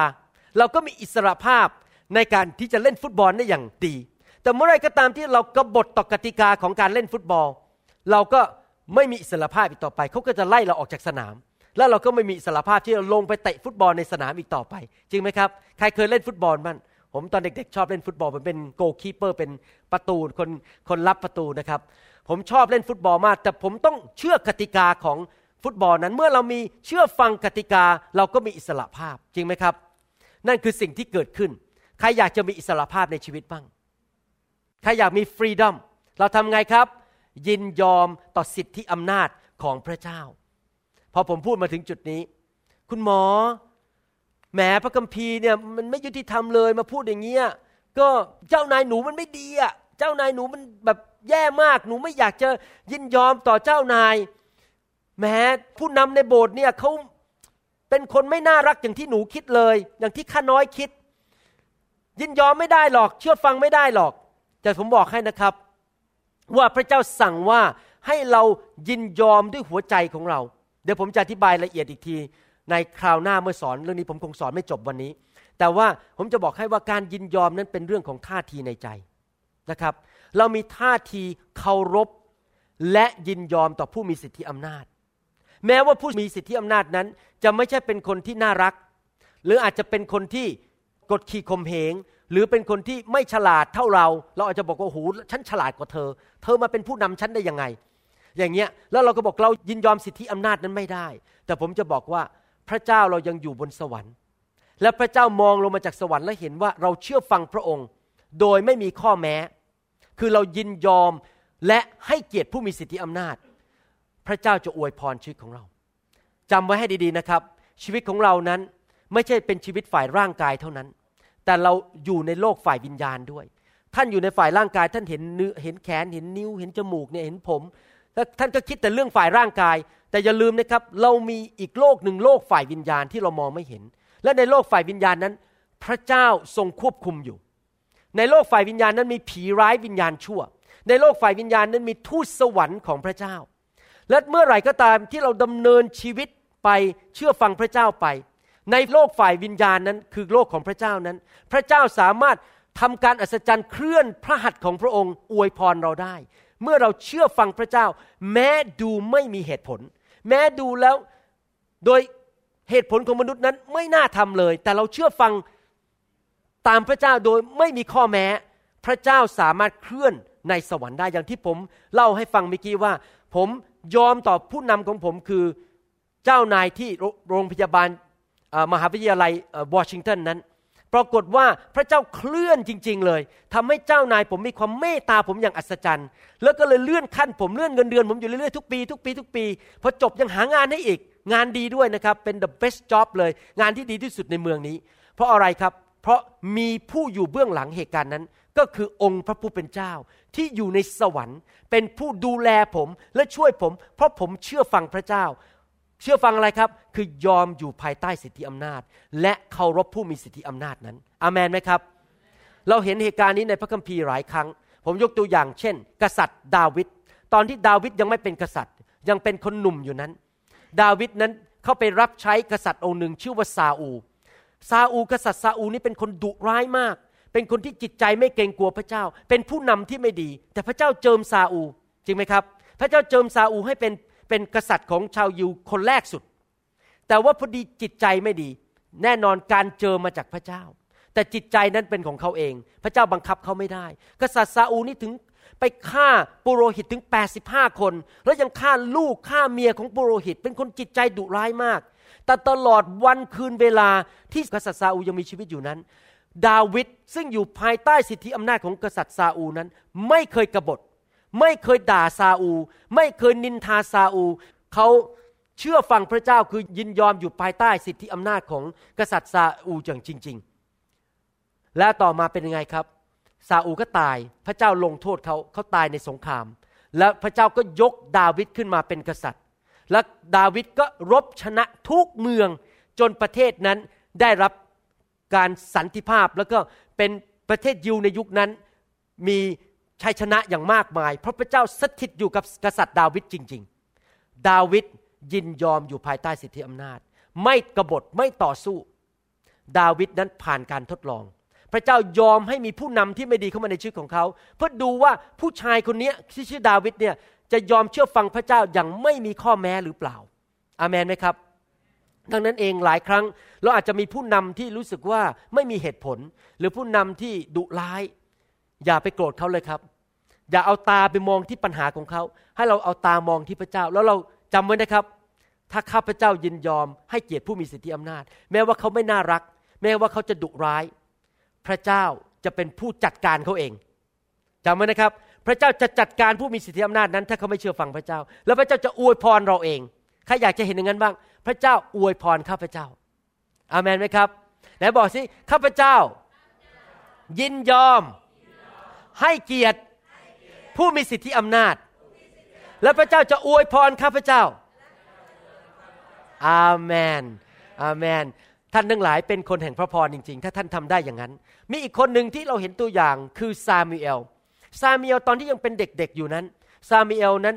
เราก็มีอิสระภาพในการที่จะเล่นฟุตบอลได้อย่างดี แต่เมื่อไรก็ตามที่เรากบฏต่อกติกาของการเล่นฟุตบอล เราก็ไม่มีอิสระภาพอีกต่อไป เขาก็จะไล่เราออกจากสนาม แล้วเราก็ไม่มีอิสระภาพที่จะลงไปเตะฟุตบอลในสนามอีกต่อไป จริงไหมครับ ใครเคยเล่นฟุตบอลบ้าง ผมตอนเด็กๆ ชอบเล่นฟุตบอลผมเป็น goalkeeper เป็นประตูคนคนรับประตูนะครับ ผมชอบเล่นฟุตบอลมาก แต่ผมต้องเชื่อกติกาของฟุตบอลนั้นเมื่อเรามีเชื่อฟังกติกาเราก็มีอิสระภาพจริงไหมครับ นั่นคือสิ่งที่เกิดขึ้น ใครอยากจะมีอิสระภาพในชีวิตบ้าง ใครอยากมีฟรีดอมเราทำไงครับ ยินยอมต่อสิทธิอำนาจของพระเจ้า พอผมพูดมาถึงจุดนี้ คุณหมอ แหมพระคัมภีร์เนี่ยมันไม่ยุติธรรมเลยมาพูดอย่างเงี้ยก็เจ้านายหนูมันไม่ดีอะเจ้านายหนูมันแบบแย่มากหนูไม่อยากจะยินยอมต่อเจ้านายแม้ผู้นำในโบสถ์เนี่ยเขาเป็นคนไม่น่ารักอย่างที่หนูคิดเลย อย่างที่ข้าน้อยคิด ยินยอมไม่ได้หรอก เชื่อฟังไม่ได้หรอก แต่ผมบอกให้นะครับ ว่าพระเจ้าสั่งว่าให้เรายินยอมด้วยหัวใจของเรา เดี๋ยวผมจะอธิบายละเอียดอีกที ในคราวหน้าเมื่อสอนเรื่องนี้ผมคงสอนไม่จบวันนี้ แต่ว่าผมจะบอกให้ว่าการยินยอมนั้นเป็นเรื่องของท่าทีในใจนะครับ เรามีท่าทีเคารพและยินยอมต่อผู้มีสิทธิอำนาจ แม้ว่าผู้มีสิทธิอำนาจนั้น จะไม่ใช่เป็นคนที่น่ารัก หรืออาจจะเป็นคนที่กดขี่ข่มเหงหรือเป็นคนที่ไม่ฉลาดเท่าเรา เราอาจจะบอกว่าโอ้โหฉันฉลาดกว่าเธอ เธอมาเป็นผู้นำฉันได้ยังไง อย่างเงี้ยแล้วเราก็บอกเรายินยอมสิทธิอำนาจนั้นไม่ได้ แต่ผมจะบอกว่า พระเจ้าเรายังอยู่บนสวรรค์ และพระเจ้ามองลงมาจากสวรรค์และเห็นว่าเราเชื่อฟังพระองค์ โดยไม่มีข้อแม้ คือเรายินยอมและให้เกียรติผู้มีสิทธิอำนาจ พระเจ้าจะอวยพรชีวิตของเราจำไว้ให้ดีๆนะครับ ชีวิตของเรานั้นไม่ใช่เป็นชีวิตฝ่ายร่างกายเท่านั้น แต่เราอยู่ในโลกฝ่ายวิญญาณด้วย ท่านอยู่ในฝ่ายร่างกายท่านเห็นเนื้อเห็นแขนเห็นนิ้วเห็นจมูกเนี่ยเห็นผม แล้วท่านก็คิดแต่เรื่องฝ่ายร่างกาย แต่อย่าลืมนะครับ เรามีอีกโลกหนึ่งโลกฝ่ายวิญญาณที่เรามองไม่เห็น และในโลกฝ่ายวิญญาณนั้น พระเจ้าทรงควบคุมอยู่ ในโลกฝ่ายวิญญาณนั้นมีผีร้ายวิญญาณชั่ว ในโลกฝ่ายวิญญาณนั้นมีทูตสวรรค์ของพระเจ้า และเมื่อไหร่ก็ตามที่เราดำเนินชีวิตไปเชื่อฟังพระเจ้าไป ในโลกฝ่ายวิญญาณนั้นคือโลกของพระเจ้านั้น พระเจ้าสามารถทำการอัศจรรย์เคลื่อนพระหัตถ์ของพระองค์อวยพรเราได้ เมื่อเราเชื่อฟังพระเจ้า แม้ดูไม่มีเหตุผล แม้ดูแล้วโดยเหตุผลของมนุษย์นั้นไม่น่าทำเลย แต่เราเชื่อฟังตามพระเจ้าโดยไม่มีข้อแม้ พระเจ้าสามารถเคลื่อนในสวรรค์ได้อย่างที่ผมเล่าให้ฟังเมื่อกี้ว่า ผมยอมต่อผู้นำของผมคือเจ้านายที่โรงพยาบาลมหาวิทยาลัยวอชิงตันนั้น ปรากฏว่าพระเจ้าเคลื่อนจริง ๆ เลยทำให้เจ้านายผมมีความเมตตาผมอย่างอัศจรรย์ แล้วก็เลยเลื่อนขั้นผมเลื่อนเงินเดือนผมอยู่เรื่อยๆทุกปีทุกปีทุกปีพอจบยังหางานให้อีก งานดีด้วยนะครับ เป็น the best job เลย งานที่ดีที่สุดในเมืองนี้ เพราะอะไรครับ เพราะมีผู้อยู่เบื้องหลังเหตุการณ์นั้น ก็คือองค์พระผู้เป็นเจ้า ที่อยู่ในสวรรค์ เป็นผู้ดูแลผมและช่วยผม เพราะผมเชื่อฟังพระเจ้า เชื่อฟังอะไรครับ คือยอมอยู่ภายใต้สิทธิอำนาจ และเคารพผู้มีสิทธิอำนาจนั้น อามันไหมครับ เราเห็นเหตุการณ์นี้ในพระคัมภีร์หลายครั้ง ผมยกตัวอย่างเช่น กษัตริย์ดาวิด ตอนที่ดาวิดยังไม่เป็นกษัตริย์ ยังเป็นคนหนุ่มอยู่นั้น ดาวิดนั้นเข้าไปรับใช้กษัตริย์องค์หนึ่งชื่อว่าซาอู ซาอูกษัตริย์ซาอูนี่เป็นคนดุร้ายมาก เป็นคนที่จิตใจไม่เกรงกลัวพระเจ้า เป็นผู้นำที่ไม่ดี แต่พระเจ้าเจิมซาอู จริงไหมครับ พระเจ้าเจิมซาอูให้เป็น เป็นกษัตริย์ของชาวยิวคนแรกสุด แต่ว่าพอดีจิตใจไม่ดี แน่นอนการเจอมาจากพระเจ้า แต่จิตใจนั้นเป็นของเขาเอง พระเจ้าบังคับเขาไม่ได้ กษัตริย์ซาอูนี่ถึงไปฆ่าปุโรหิตถึง 85 คน แล้วยังฆ่าลูกฆ่าเมียของปุโรหิต เป็นคนจิตใจดุร้ายมาก แต่ตลอดวันคืนเวลาที่กษัตริย์ซาอูยังมีชีวิตอยู่นั้น ดาวิดซึ่งอยู่ภายใต้สิทธิอำนาจของกษัตริย์ซาอูนั้น ไม่เคยกบฏ ไม่เคยด่าซาอู ไม่เคยนินทาซาอู เขาเชื่อฟังพระเจ้าคือยินยอมอยู่ภายใต้สิทธิอำนาจของกษัตริย์ซาอูอย่างจริง ๆ และต่อมาเป็นยังไงครับ ซาอูก็ตาย พระเจ้าลงโทษเขาเขาตายในสงคราม แล้วพระเจ้าก็ยกดาวิดขึ้นมาเป็นกษัตริย์ และดาวิดก็รบชนะทุกเมืองจนประเทศนั้นได้รับการสันติภาพแล้วก็เป็นประเทศยิวในยุคนั้นมี ชัยชนะอย่างมากมาย เพราะพระเจ้าสถิตอยู่กับกษัตริย์ดาวิดจริง ๆ ดาวิดยินยอมอยู่ภายใต้สิทธิอำนาจ ไม่กบฏไม่ต่อสู้ ดาวิดนั้นผ่านการทดลอง พระเจ้ายอมให้มีผู้นำที่ไม่ดีเข้ามาในชีวิตของเขา เพื่อดูว่าผู้ชายคนนี้ที่ชื่อดาวิดเนี่ยจะยอมเชื่อฟังพระเจ้าอย่างไม่มีข้อแม้หรือเปล่า อามันไหมครับ ดังนั้นเองหลายครั้งเราอาจจะมีผู้นำที่รู้สึกว่าไม่มีเหตุผล หรือผู้นำที่ดุร้าย อย่าไปโกรธเขาเลยครับ อย่าเอาตาไปมองที่ปัญหาของเขา ให้เราเอาตามองที่พระเจ้า แล้วเราจำไว้นะครับ ถ้าข้าพเจ้ายินยอม ให้เกียรติผู้มีสิทธิอำนาจ แม้ว่าเขาไม่น่ารัก แม้ว่าเขาจะดุร้าย พระเจ้าจะเป็นผู้จัดการเขาเองจำไว้นะครับ พระเจ้าจะจัดการผู้มีสิทธิอำนาจนั้น ถ้าเขาไม่เชื่อฟังพระเจ้า แล้วพระเจ้าจะอวยพรเราเองใครอยากจะเห็นอย่างนั้นบ้าง พระเจ้าอวยพรข้าพเจ้า อามันไหมครับไหนบอกสิข้าพเจ้า ยินยอม ให้เกียรติผู้มีสิทธิอำนาจ แล้วพระเจ้าจะอวยพรข้าพเจ้า อาเมน อาเมน ท่านทั้งหลายเป็นคนแห่งพระพรจริง ๆ ถ้าท่านทำได้อย่างนั้น มีอีกคนหนึ่งที่เราเห็นตัวอย่างคือซามูเอล ซามูเอลตอนที่ยังเป็นเด็กๆอยู่นั้น ซามูเอลนั้น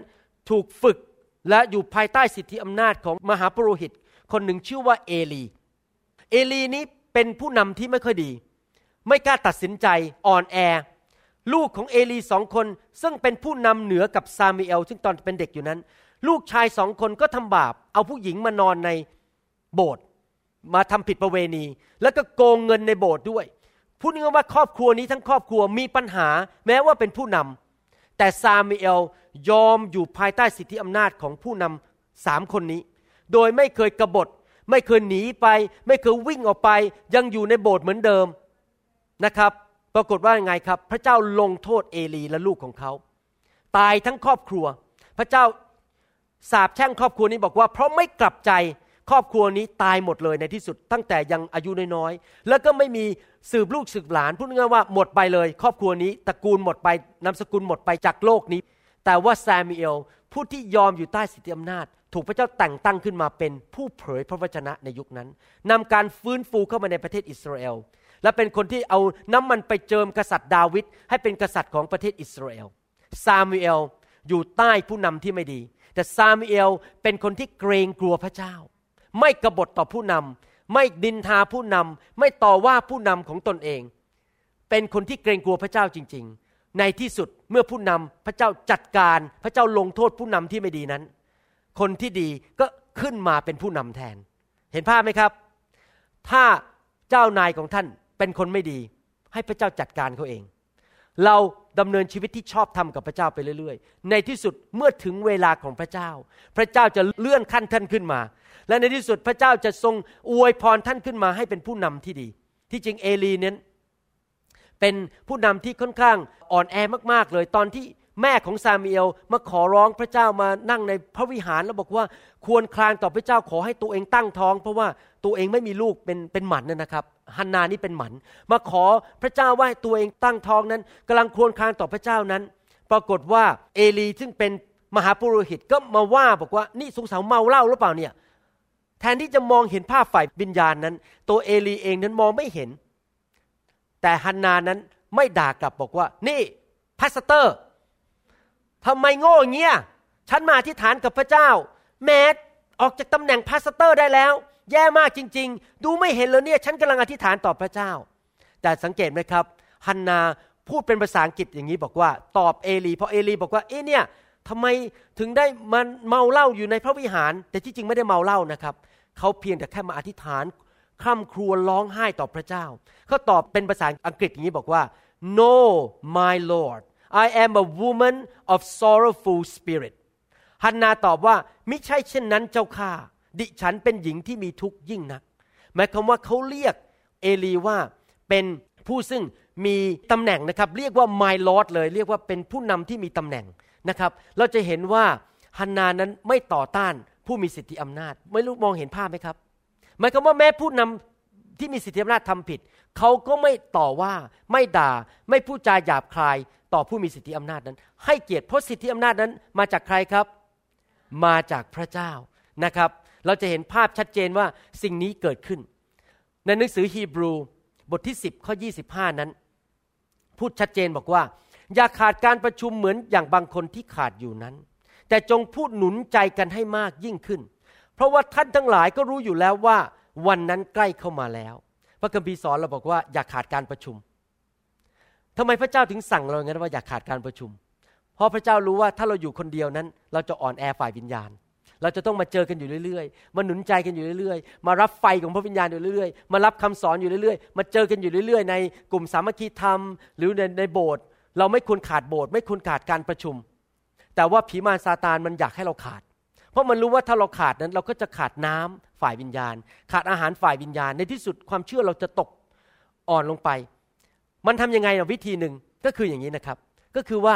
ถูกฝึกและอยู่ภายใต้สิทธิอำนาจของมหาปุโรหิต คนหนึ่งชื่อว่าเอลี เอลีนี้เป็นผู้นำที่ไม่ค่อยดี ไม่กล้าตัดสินใจอ่อนแอ ลูกของเอลีสองคน ซึ่งเป็นผู้นำเหนือกับซามูเอลซึ่งตอนเป็นเด็กอยู่นั้น ลูกชายสองคนก็ทำบาป เอาผู้หญิงมานอนในโบสถ์มาทำผิดประเวณี แล้วก็โกงเงินในโบสถ์ด้วยพูดง่ายว่าครอบครัวนี้ทั้งครอบครัวมีปัญหาแม้ว่าเป็นผู้นำแต่ซามูเอลยอมอยู่ภายใต้สิทธิอำนาจของผู้นำสามคนนี้ โดยไม่เคยกบฏ ไม่เคยหนีไป ไม่เคยวิ่งออกไป ยังอยู่ในโบสถ์เหมือนเดิมนะครับ ปรากฏว่ายังไงครับ พระเจ้าลงโทษเอลีและลูกของเขา ตายทั้งครอบครัว พระเจ้าสาปแช่งครอบครัวนี้บอกว่า เพราะไม่กลับใจครอบครัวนี้ตายหมดเลยในที่สุด ตั้งแต่ยังอายุน้อยๆแล้วก็ไม่มีสืบลูกสืบหลานพูดง่ายว่าหมดไปเลย ครอบครัวนี้ตระกูลหมดไปนามสกุลหมดไปจากโลกนี้ แต่ว่าซามูเอลผู้ที่ยอมอยู่ใต้สิทธิอำนาจ ถูกพระเจ้าแต่งตั้งขึ้นมาเป็นผู้เผยพระวจนะในยุคนั้นนำการฟื้นฟูเข้ามาในประเทศอิสราเอล และเป็นคนที่เอาน้ำมันไปเจิมกษัตริย์ดาวิดให้เป็นกษัตริย์ของประเทศอิสราเอล ซามูเอลอยู่ใต้ผู้นำที่ไม่ดี แต่ซามูเอลเป็นคนที่เกรงกลัวพระเจ้า ไม่กบฏต่อผู้นำไม่ดินทาผู้นำไม่ต่อว่าผู้นำของตนเอง เป็นคนที่เกรงกลัวพระเจ้าจริง ๆ ในที่สุดเมื่อผู้นำพระเจ้าจัดการพระเจ้าลงโทษผู้นำที่ไม่ดีนั้น คนที่ดีก็ขึ้นมาเป็นผู้นำแทน เห็นภาพไหมครับ ถ้าเจ้านายของท่าน เป็นคนไม่ดี ให้พระเจ้าจัดการเขาเอง เราดำเนินชีวิตที่ชอบทำกับพระเจ้าไปเรื่อยๆ ในที่สุดเมื่อถึงเวลาของพระเจ้า พระเจ้าจะเลื่อนขั้นท่านขึ้นมา และในที่สุดพระเจ้าจะทรงอวยพรท่านขึ้นมาให้เป็นผู้นำที่ดี ที่จริงเอลีเน้นเป็นผู้นำที่ค่อนข้างอ่อนแอมากๆเลย ตอนที่ แม่ของซามีเอลมาขอร้องพระเจ้ามานั่งในพระวิหารแล้วบอกว่าควรคลางต่อพระเจ้าขอให้ตัวเองตั้งท้อง เพราะว่าตัวเองไม่มีลูกเป็นเป็นหมันนะครับฮันนานี่เป็นหมันมาขอพระเจ้าว่าตัวเองตั้งท้องนั้นกำลังควรคลางต่อพระเจ้านั้น ปรากฏว่าเอลีซึ่งเป็นมหาปุโรหิตก็มาว่าบอกว่านี่สงสัยเมาเหล้าหรือเปล่าเนี่ยแทนที่จะมองเห็นภาพฝ่ายวิญญาณนั้น ตัวเอลีเองนั้นมองไม่เห็น แต่ฮันนานั้นไม่ด่ากลับบอกว่า นี่ pastor ทำไมโง่เงี้ย ฉันมาอธิษฐานกับพระเจ้า แม้ออกจากตำแหน่ง pastor ได้แล้ว แย่มากจริง ๆ ดูไม่เห็นเลยเนี่ย ฉันกำลังอธิษฐานต่อพระเจ้า แต่สังเกตไหมครับ ฮันนาพูดเป็นภาษาอังกฤษอย่างนี้บอกว่า ตอบเอลีเพราะเอลีบอกว่าเอ๊ะเนี่ยทำไมถึงได้มันเมาเหล้าอยู่ในพระวิหาร แต่ที่จริงไม่ได้เมาเหล้านะครับ เขาเพียงแต่แค่มาอธิษฐานคร่ำครวญร้องไห้ต่อพระเจ้าเขาตอบเป็นภาษาอังกฤษอย่างนี้บอกว่า no my lord I am a woman of sorrowful spirit ฮันนาตอบว่าไม่ใช่เช่นนั้นเจ้าข้าดิฉันเป็นหญิงที่มีทุกข์ยิ่งนัก หมายความว่าเขาเรียกเอลีว่าเป็นผู้ซึ่งมีตำแหน่งนะครับ เรียกว่า my lord เลย เรียกว่าเป็นผู้นำที่มีตำแหน่งนะครับ เราจะเห็นว่าฮันนานั้นไม่ต่อต้านผู้มีสิทธิอำนาจ ไม่รู้มองเห็นภาพไหมครับ หมายความว่าแม้ผู้นำที่มีสิทธิอำนาจทำผิด เขาก็ไม่ต่อว่าไม่ด่าไม่พูดจาหยาบคายต่อผู้มีสิทธิอำนาจนั้น ให้เกียรติเพราะสิทธิอำนาจนั้นมาจากใครครับ มาจากพระเจ้านะครับ เราจะเห็นภาพชัดเจนว่าสิ่งนี้เกิดขึ้น ในหนังสือฮีบรูบทที่ 10ข้อ25 นั้น พูดชัดเจนบอกว่า อย่าขาดการประชุมเหมือนอย่างบางคนที่ขาดอยู่นั้น แต่จงพูดหนุนใจกันให้มากยิ่งขึ้น เพราะว่าท่านทั้งหลายก็รู้อยู่แล้วว่าวันนั้นใกล้เข้ามาแล้ว พระคัมภีร์สอนเราบอกว่าอย่าขาดการประชุมทำไมพระเจ้าถึงสั่งเราอย่างนั้นว่าอย่าขาดการประชุม เพราะพระเจ้ารู้ว่าถ้าเราอยู่คนเดียวนั้น เราจะอ่อนแอฝ่ายวิญญาณ เราจะต้องมาเจอกันอยู่เรื่อยๆ มาหนุนใจกันอยู่เรื่อยๆ มารับไฟของพระวิญญาณอยู่เรื่อยๆ มารับคำสอนอยู่เรื่อยๆ มาเจอกันอยู่เรื่อยๆ ในกลุ่มสามัคคีธรรม หรือในในโบสถ์ เราไม่ควรขาดโบสถ์ไม่ควรขาดการประชุม แต่ว่าผีมารซาตานมันอยากให้เราขาด เพราะมันรู้ว่าถ้าเราขาดนั้นเราก็จะขาดน้ำฝ่ายวิญญาณ ขาดอาหารฝ่ายวิญญาณ ในที่สุดความเชื่อเราจะตกอ่อนลงไป มันทำยังไงวิธีหนึ่งก็คืออย่างนี้นะครับ ก็คือว่า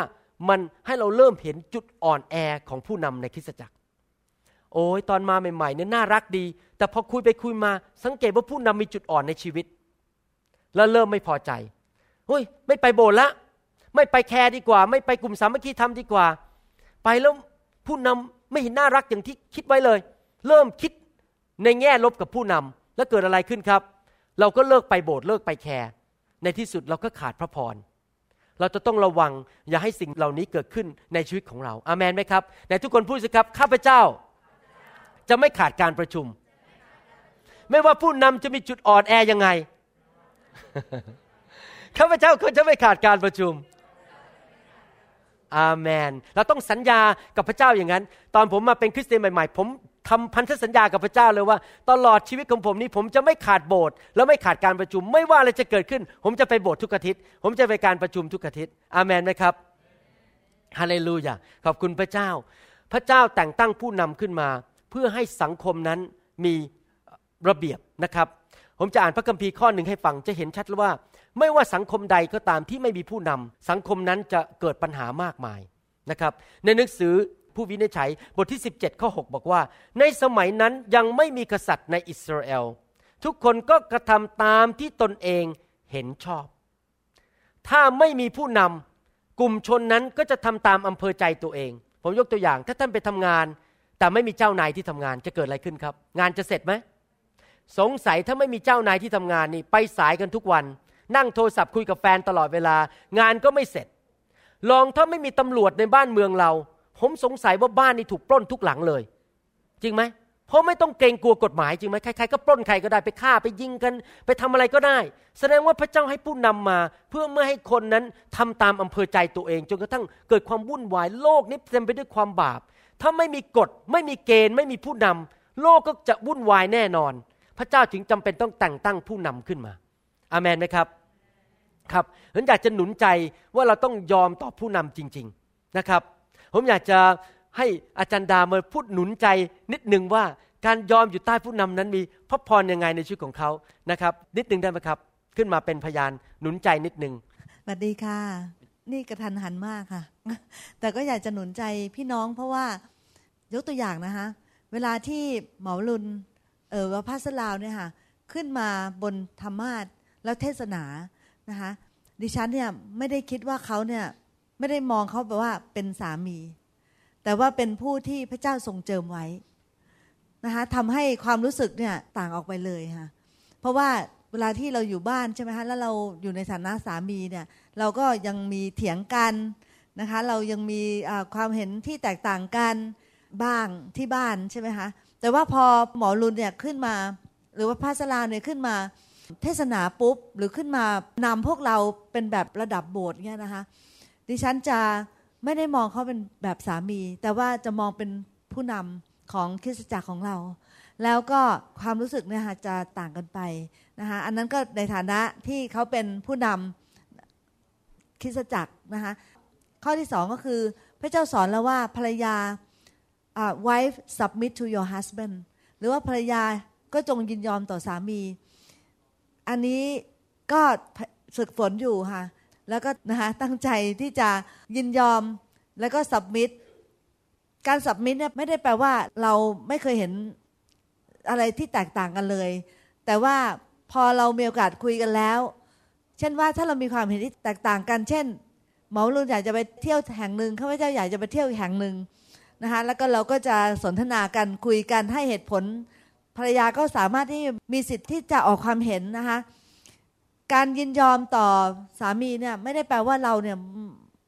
มันให้เราเริ่มเห็นจุดอ่อนแอของผู้นำในคริสตจักร โอ้ยตอนมาใหม่ๆเนี่ยน่ารักดี แต่พอคุยไปคุยมา สังเกตว่าผู้นำมีจุดอ่อนในชีวิต แล้วเริ่มไม่พอใจเฮ้ยไม่ไปโบสถ์ละไม่ไปแคร์ดีกว่า ไม่ไปกลุ่มสามัคคีธรรมดีกว่า ไปแล้วผู้นำ ไม่เห็นน่ารักอย่างที่คิดไว้เลย เริ่มคิดในแง่ลบกับผู้นำแล้วเกิดอะไรขึ้นครับ เราก็เลิกไปโบสถ์เลิกไปแคร์ในที่สุดเราก็ขาดพระพรเราจะต้องระวังอย่าให้สิ่งเหล่านี้เกิดขึ้นในชีวิตของเรา อามันไหมครับในทุกคนพูดสิครับ ข้าพเจ้า จะไม่ขาดการประชุม ไม่ว่าผู้นำจะมีจุดอ่อนแอยังไง ข้าพเจ้าก็จะไม่ขาดการประชุม อาเมนเราต้องสัญญากับพระเจ้าอย่างนั้น ตอนผมมาเป็นคริสเตียนใหม่ๆ ผมทำพันธสัญญากับพระเจ้าเลยว่า ตลอดชีวิตของผมนี้ผมจะไม่ขาดโบสถ์และไม่ขาดการประชุม ไม่ว่าอะไรจะเกิดขึ้น ผมจะไปโบสถ์ทุกอาทิตย์ ผมจะไปการประชุมทุกอาทิตย์อาเมนไหมครับฮาเลลูยาขอบคุณพระเจ้า พระเจ้าแต่งตั้งผู้นำขึ้นมา เพื่อให้สังคมนั้นมีระเบียบนะครับ ผมจะอ่านพระคัมภีร์ข้อหนึ่งให้ฟังจะเห็นชัดว่า ไม่ว่าสังคมใดก็ตามที่ไม่มีผู้นำสังคมนั้นจะเกิดปัญหามากมายนะครับ ในหนังสือผู้วินิจฉัยบทที่ 17 ข้อ 6 บอกว่า ในสมัยนั้นยังไม่มีกษัตริย์ในอิสราเอลทุกคนก็กระทำตามที่ตนเองเห็นชอบ ถ้าไม่มีผู้นำกลุ่มชนนั้นก็จะทำตามอำเภอใจตัวเอง ผมยกตัวอย่างถ้าท่านไปทำงาน แต่ไม่มีเจ้านายที่ทำงานจะเกิดอะไรขึ้นครับ งานจะเสร็จไหมสงสัยถ้าไม่มีเจ้านายที่ทำงานนี่ไปสายกันทุกวัน นั่งโทรศัพท์คุยกับแฟนตลอดเวลา งานก็ไม่เสร็จ ลองถ้าไม่มีตำรวจในบ้านเมืองเรา ผมสงสัยว่าบ้านนี้ถูกปล้นทุกหลังเลย จริงไหมเพราะไม่ต้องเกรงกลัวกฎหมายจริงไหมใครๆก็ปล้นใครก็ได้ไปฆ่าไปยิงกัน ไปทำอะไรก็ได้ แสดงว่าพระเจ้าให้ผู้นำมา เพื่อไม่ให้คนนั้นทำตามอำเภอใจตัวเอง จนกระทั่งเกิดความวุ่นวายโลกนี้เต็มไปด้วยความบาป ถ้าไม่มีกฎไม่มีเกณฑ์ ไม่มีผู้นำโลกก็จะวุ่นวายแน่นอน พระเจ้าจึงจำเป็นต้องแต่งตั้งผู้นำขึ้นมา อามันไหมครับ ครับผมอยากจะหนุนใจว่าเราต้องยอมต่อผู้นำจริง ๆนะครับ ผมอยากจะให้อาจารย์ดามาพูดหนุนใจนิดหนึ่งว่าการยอมอยู่ใต้ผู้นำนั้นมีพระพรยังไงในชีวิตของเขานะครับ นิดหนึ่งได้ไหมครับ ขึ้นมาเป็นพยานหนุนใจนิดหนึ่งสวัสดีค่ะ นี่กระทันหันมากค่ะ แต่ก็อยากจะหนุนใจพี่น้องเพราะว่ายกตัวอย่างนะคะเวลาที่หมอรุนเออว่าพาสลาวเนี่ยค่ะขึ้นมาบนธรรมาทแล้วเทศนา นะคะดิฉันเนี่ยไม่ได้คิดว่าเขาเนี่ยไม่ได้มองเขาแบบว่าเป็นสามี แต่ว่าเป็นผู้ที่พระเจ้าทรงเจิมไว้นะคะทำให้ความรู้สึกเนี่ยต่างออกไปเลยค่ะเพราะว่าเวลาที่เราอยู่บ้านใช่ไหมคะแล้วเราอยู่ในฐานะสามีเนี่ยเราก็ยังมีเถียงกันนะคะเรายังมีความเห็นที่แตกต่างกันบ้างที่บ้านใช่ไหมคะแต่ว่าพอหมอรุนเนี่ยขึ้นมา หรือว่าพาสลาเนี่ยขึ้นมา เทศนาปุ๊บหรือขึ้นมานำพวกเราเป็นแบบระดับโบสถ์เนี่ยนะคะ ดิฉันจะไม่ได้มองเขาเป็นแบบสามี แต่ว่าจะมองเป็นผู้นำของคริสตจักรของเรา แล้วก็ความรู้สึกเนี่ยค่ะจะต่างกันไปนะคะอันนั้นก็ในฐานะที่เขาเป็นผู้นำคริสตจักรนะคะข้อที่สองก็คือพระเจ้าสอนแล้วว่าภรรยา uh, wife submit to your husband หรือว่าภรรยาก็จงยินยอมต่อสามี อันนี้ก็ฝึกฝนอยู่ค่ะ แล้วก็นะคะตั้งใจที่จะยินยอมแล้วก็สับมิดการสับมิดเนี่ยไม่ได้แปลว่าเราไม่เคยเห็นอะไรที่แตกต่างกันเลย แต่ว่าพอเรามีโอกาสคุยกันแล้ว เช่นว่าถ้าเรามีความเห็นที่แตกต่างกัน เช่น หมอลุนอยากจะไปเที่ยวแห่งหนึ่งข้าพเจ้าอยากจะไปเที่ยวแห่งหนึ่งนะคะแล้วก็เราก็จะสนทนากันคุยกันให้เหตุผล ภรรยาก็สามารถที่มีสิทธิ์ที่จะออกความเห็นนะคะ การยินยอมต่อสามีเนี่ยไม่ได้แปลว่าเราเนี่ย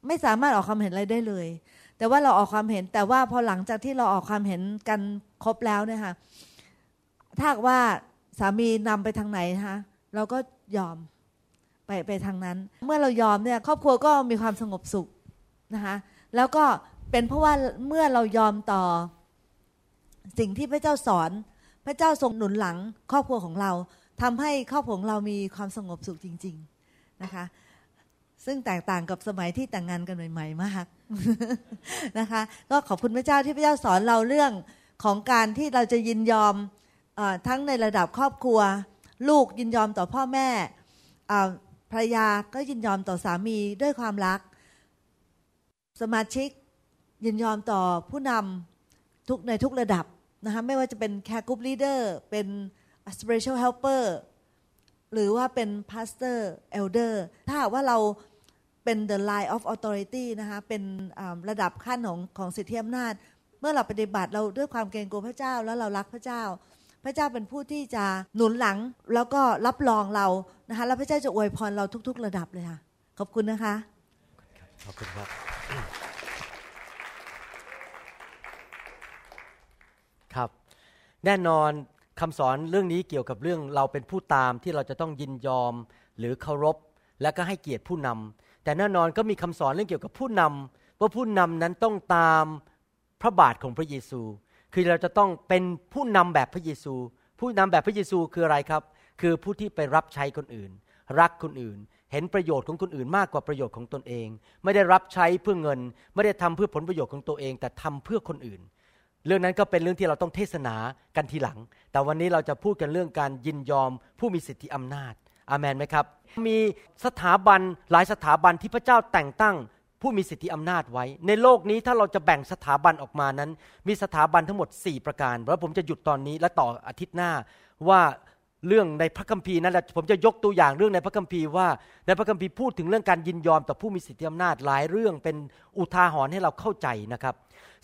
ไม่สามารถออกความเห็นอะไรได้เลย แต่ว่าเราออกความเห็น แต่ว่าพอหลังจากที่เราออกความเห็นกันครบแล้วเนี่ยค่ะ ถ้าว่าสามีนำไปทางไหนนะคะเราก็ยอมไปไปทางนั้น เมื่อเรายอมเนี่ยครอบครัวก็มีความสงบสุขนะคะ แล้วก็เป็นเพราะว่าเมื่อเรายอมต่อสิ่งที่พระเจ้าสอน พระเจ้าทรงหนุนหลังครอบครัวของเราทำให้ครอบครัวของเรามีความสงบสุขจริง ๆนะคะ ซึ่งแตกต่างกับสมัยที่แต่งงานกันใหม่ ๆ มากนะคะ ก็ขอบคุณพระเจ้าที่พระเจ้าสอนเราเรื่องของการที่เราจะยินยอมทั้งในระดับครอบครัว ลูกยินยอมต่อพ่อแม่ภรรยาก็ยินยอมต่อสามีด้วยความรัก สมาชิกยินยอมต่อผู้นำทุกในทุกระดับ นะคะไม่ว่าจะเป็น care group leader เป็น spiritual helper หรือว่าเป็น pastor elder ถ้าว่าเราเป็น the line of authority นะคะเป็นระดับขั้นของของสิทธิอำนาจ เมื่อเราปฏิบัติเราด้วยความเกรงกลัวพระเจ้าแล้วเรารักพระเจ้า พระเจ้าเป็นผู้ที่จะหนุนหลังแล้วก็รับรองเรานะคะแล้วพระเจ้าจะอวยพรเราทุก ๆ ระดับเลยค่ะ ขอบคุณนะคะ ขอบคุณครับ แน่นอนคำสอนเรื่องนี้เกี่ยวกับเรื่องเราเป็นผู้ตามที่เราจะต้องยินยอมหรือเคารพ และก็ให้เกียรติผู้นำแต่แน่นอนก็มีคำสอนเรื่องเกี่ยวกับผู้นำว่าผู้นำนั้นต้องตามพระบาทของพระเยซู คือเราจะต้องเป็นผู้นำแบบพระเยซู ผู้นำแบบพระเยซูคืออะไรครับ คือผู้ที่ไปรับใช้คนอื่น รักคนอื่น เห็นประโยชน์ของคนอื่นมากกว่าประโยชน์ของตนเอง ไม่ได้รับใช้เพื่อเงิน ไม่ได้ทำเพื่อผลประโยชน์ของตัวเอง แต่ทำเพื่อคนอื่น เรื่องนั้นก็เป็นเรื่องที่เราต้องเทศนากันทีหลัง แต่วันนี้เราจะพูดกันเรื่องการยินยอมผู้มีสิทธิอำนาจ อามันไหมครับ มีสถาบันหลายสถาบันที่พระเจ้าแต่งตั้งผู้มีสิทธิอำนาจไว้ ในโลกนี้ถ้าเราจะแบ่งสถาบันออกมานั้น มีสถาบันทั้งหมด 4 ประการ แล้วผมจะหยุดตอนนี้และต่ออาทิตย์หน้าว่า เรื่องในพระคัมภีร์นั้นแหละผมจะยกตัวอย่างเรื่องในพระคัมภีร์ว่า ในพระคัมภีร์พูดถึงเรื่องการยินยอมต่อผู้มีสิทธิอำนาจหลายเรื่องเป็นอุทาหรณ์ให้เราเข้าใจนะครับ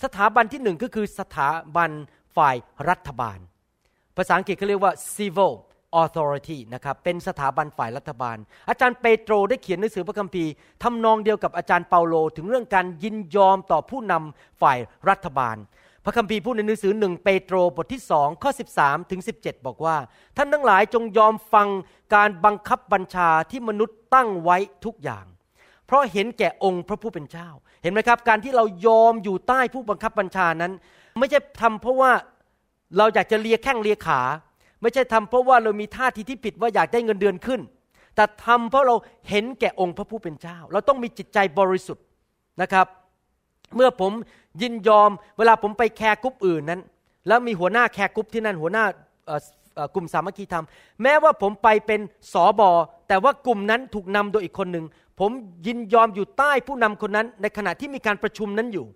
สถาบันที่หนึ่งก็คือสถาบันฝ่ายรัฐบาล ภาษาอังกฤษเขาเรียกว่า civil authority นะครับเป็นสถาบันฝ่ายรัฐบาล อาจารย์เปโตรได้เขียนหนังสือพระคัมภีร์ทำนองเดียวกับอาจารย์เปาโล ถึงเรื่องการยินยอมต่อผู้นำฝ่ายรัฐบาล พระคัมภีร์พูดในหนังสือหนึ่งเปโตรบทที่สองข้อ 13ถึง17 บอกว่า ท่านทั้งหลายจงยอมฟังการบังคับบัญชาที่มนุษย์ตั้งไว้ทุกอย่าง เพราะเห็นแก่องค์พระผู้เป็นเจ้า เห็นไหมครับ การที่เรายอมอยู่ใต้ผู้บังคับบัญชานั้น ไม่ใช่ทำเพราะว่าเราอยากจะเลียแข้งเลียขา ไม่ใช่ทำเพราะว่าเรามีท่าทีที่ผิดว่าอยากได้เงินเดือนขึ้น แต่ทำเพราะเราเห็นแก่องค์พระผู้เป็นเจ้า เราต้องมีจิตใจบริสุทธิ์นะครับ เมื่อผมยินยอมเวลาผมไป care group อื่นนั้น แล้วมีหัวหน้า care group ที่นั่นหัวหน้ากลุ่มสามัคคีธรรม แม้ว่าผมไปเป็นสอบอแต่ว่ากลุ่มนั้นถูกนำโดยอีกคนหนึ่งผมยินยอมอยู่ใต้ผู้นำคนนั้น ในขณะที่มีการประชุมนั้นอยู่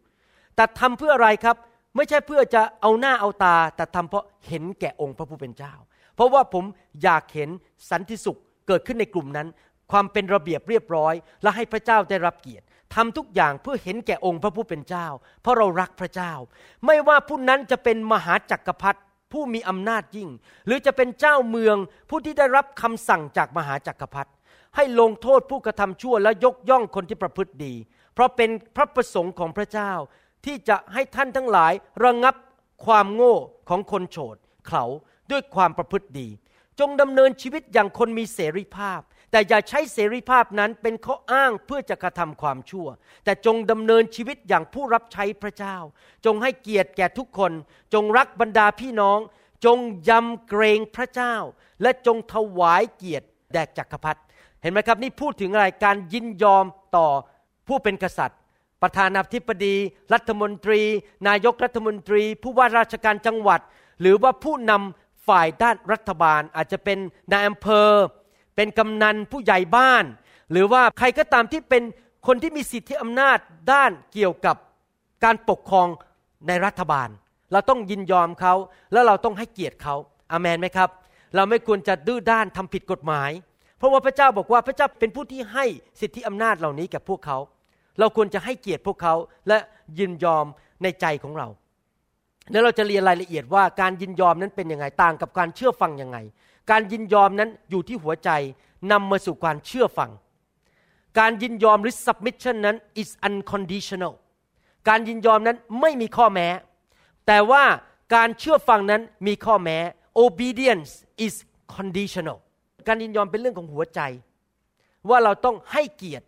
แต่ทำเพื่ออะไรครับ ไม่ใช่เพื่อจะเอาหน้าเอาตา แต่ทำเพราะเห็นแก่องค์พระผู้เป็นเจ้า เพราะว่าผมอยากเห็นสันติสุขเกิดขึ้นในกลุ่มนั้น ความเป็นระเบียบเรียบร้อย และให้พระเจ้าได้รับเกียรติ ทำทุกอย่างเพื่อเห็นแก่องค์พระผู้เป็นเจ้า เพราะเรารักพระเจ้า ไม่ว่าผู้นั้นจะเป็นมหาจักรพรรดิผู้มีอำนาจยิ่ง หรือจะเป็นเจ้าเมืองผู้ที่ได้รับคำสั่งจากมหาจักรพรรดิให้ลงโทษผู้กระทำชั่วและยกย่องคนที่ประพฤติดี เพราะเป็นพระประสงค์ของพระเจ้า ที่จะให้ท่านทั้งหลายระงับความโง่ของคนโฉดเขาด้วยความประพฤติดี จงดำเนินชีวิตอย่างคนมีเสรีภาพ แต่อย่าใช้เสรีภาพนั้นเป็นข้ออ้างเพื่อจะกระทำความชั่ว แต่จงดำเนินชีวิตอย่างผู้รับใช้พระเจ้า จงให้เกียรติแก่ทุกคน จงรักบรรดาพี่น้อง จงยำเกรงพระเจ้า และจงถวายเกียรติแด่จักรพรรดิเห็นไหมครับนี่พูดถึงอะไรการยินยอมต่อผู้เป็นกษัตริย์ ประธานาธิบดี รัฐมนตรี นายกรัฐมนตรี ผู้ว่าราชการจังหวัด หรือว่าผู้นำฝ่ายด้านรัฐบาลอาจจะเป็นนายอำเภอ เป็นกำนันผู้ใหญ่บ้าน หรือว่าใครก็ตามที่เป็นคนที่มีสิทธิอำนาจด้านเกี่ยวกับการปกครองในรัฐบาล เราต้องยินยอมเขา แล้วเราต้องให้เกียรติเขาอามันไหมครับ เราไม่ควรจะดื้อด้านทำผิดกฎหมาย เพราะว่าพระเจ้าบอกว่าพระเจ้าเป็นผู้ที่ให้สิทธิอำนาจเหล่านี้กับพวกเขา เราควรจะให้เกียรติพวกเขาและยินยอมในใจของเรา แล้วเราจะเรียนรายละเอียดว่าการยินยอมนั้นเป็นยังไงต่างกับการเชื่อฟังยังไง การยินยอมนั้นอยู่ที่หัวใจนำมาสู่การเชื่อฟัง การยินยอมหรือ submission นั้น is unconditional การยินยอมนั้นไม่มีข้อแม้ แต่ว่าการเชื่อฟังนั้นมีข้อแม้ obedience is conditional การยินยอมเป็นเรื่องของหัวใจ ว่าเราต้องให้เกียรติ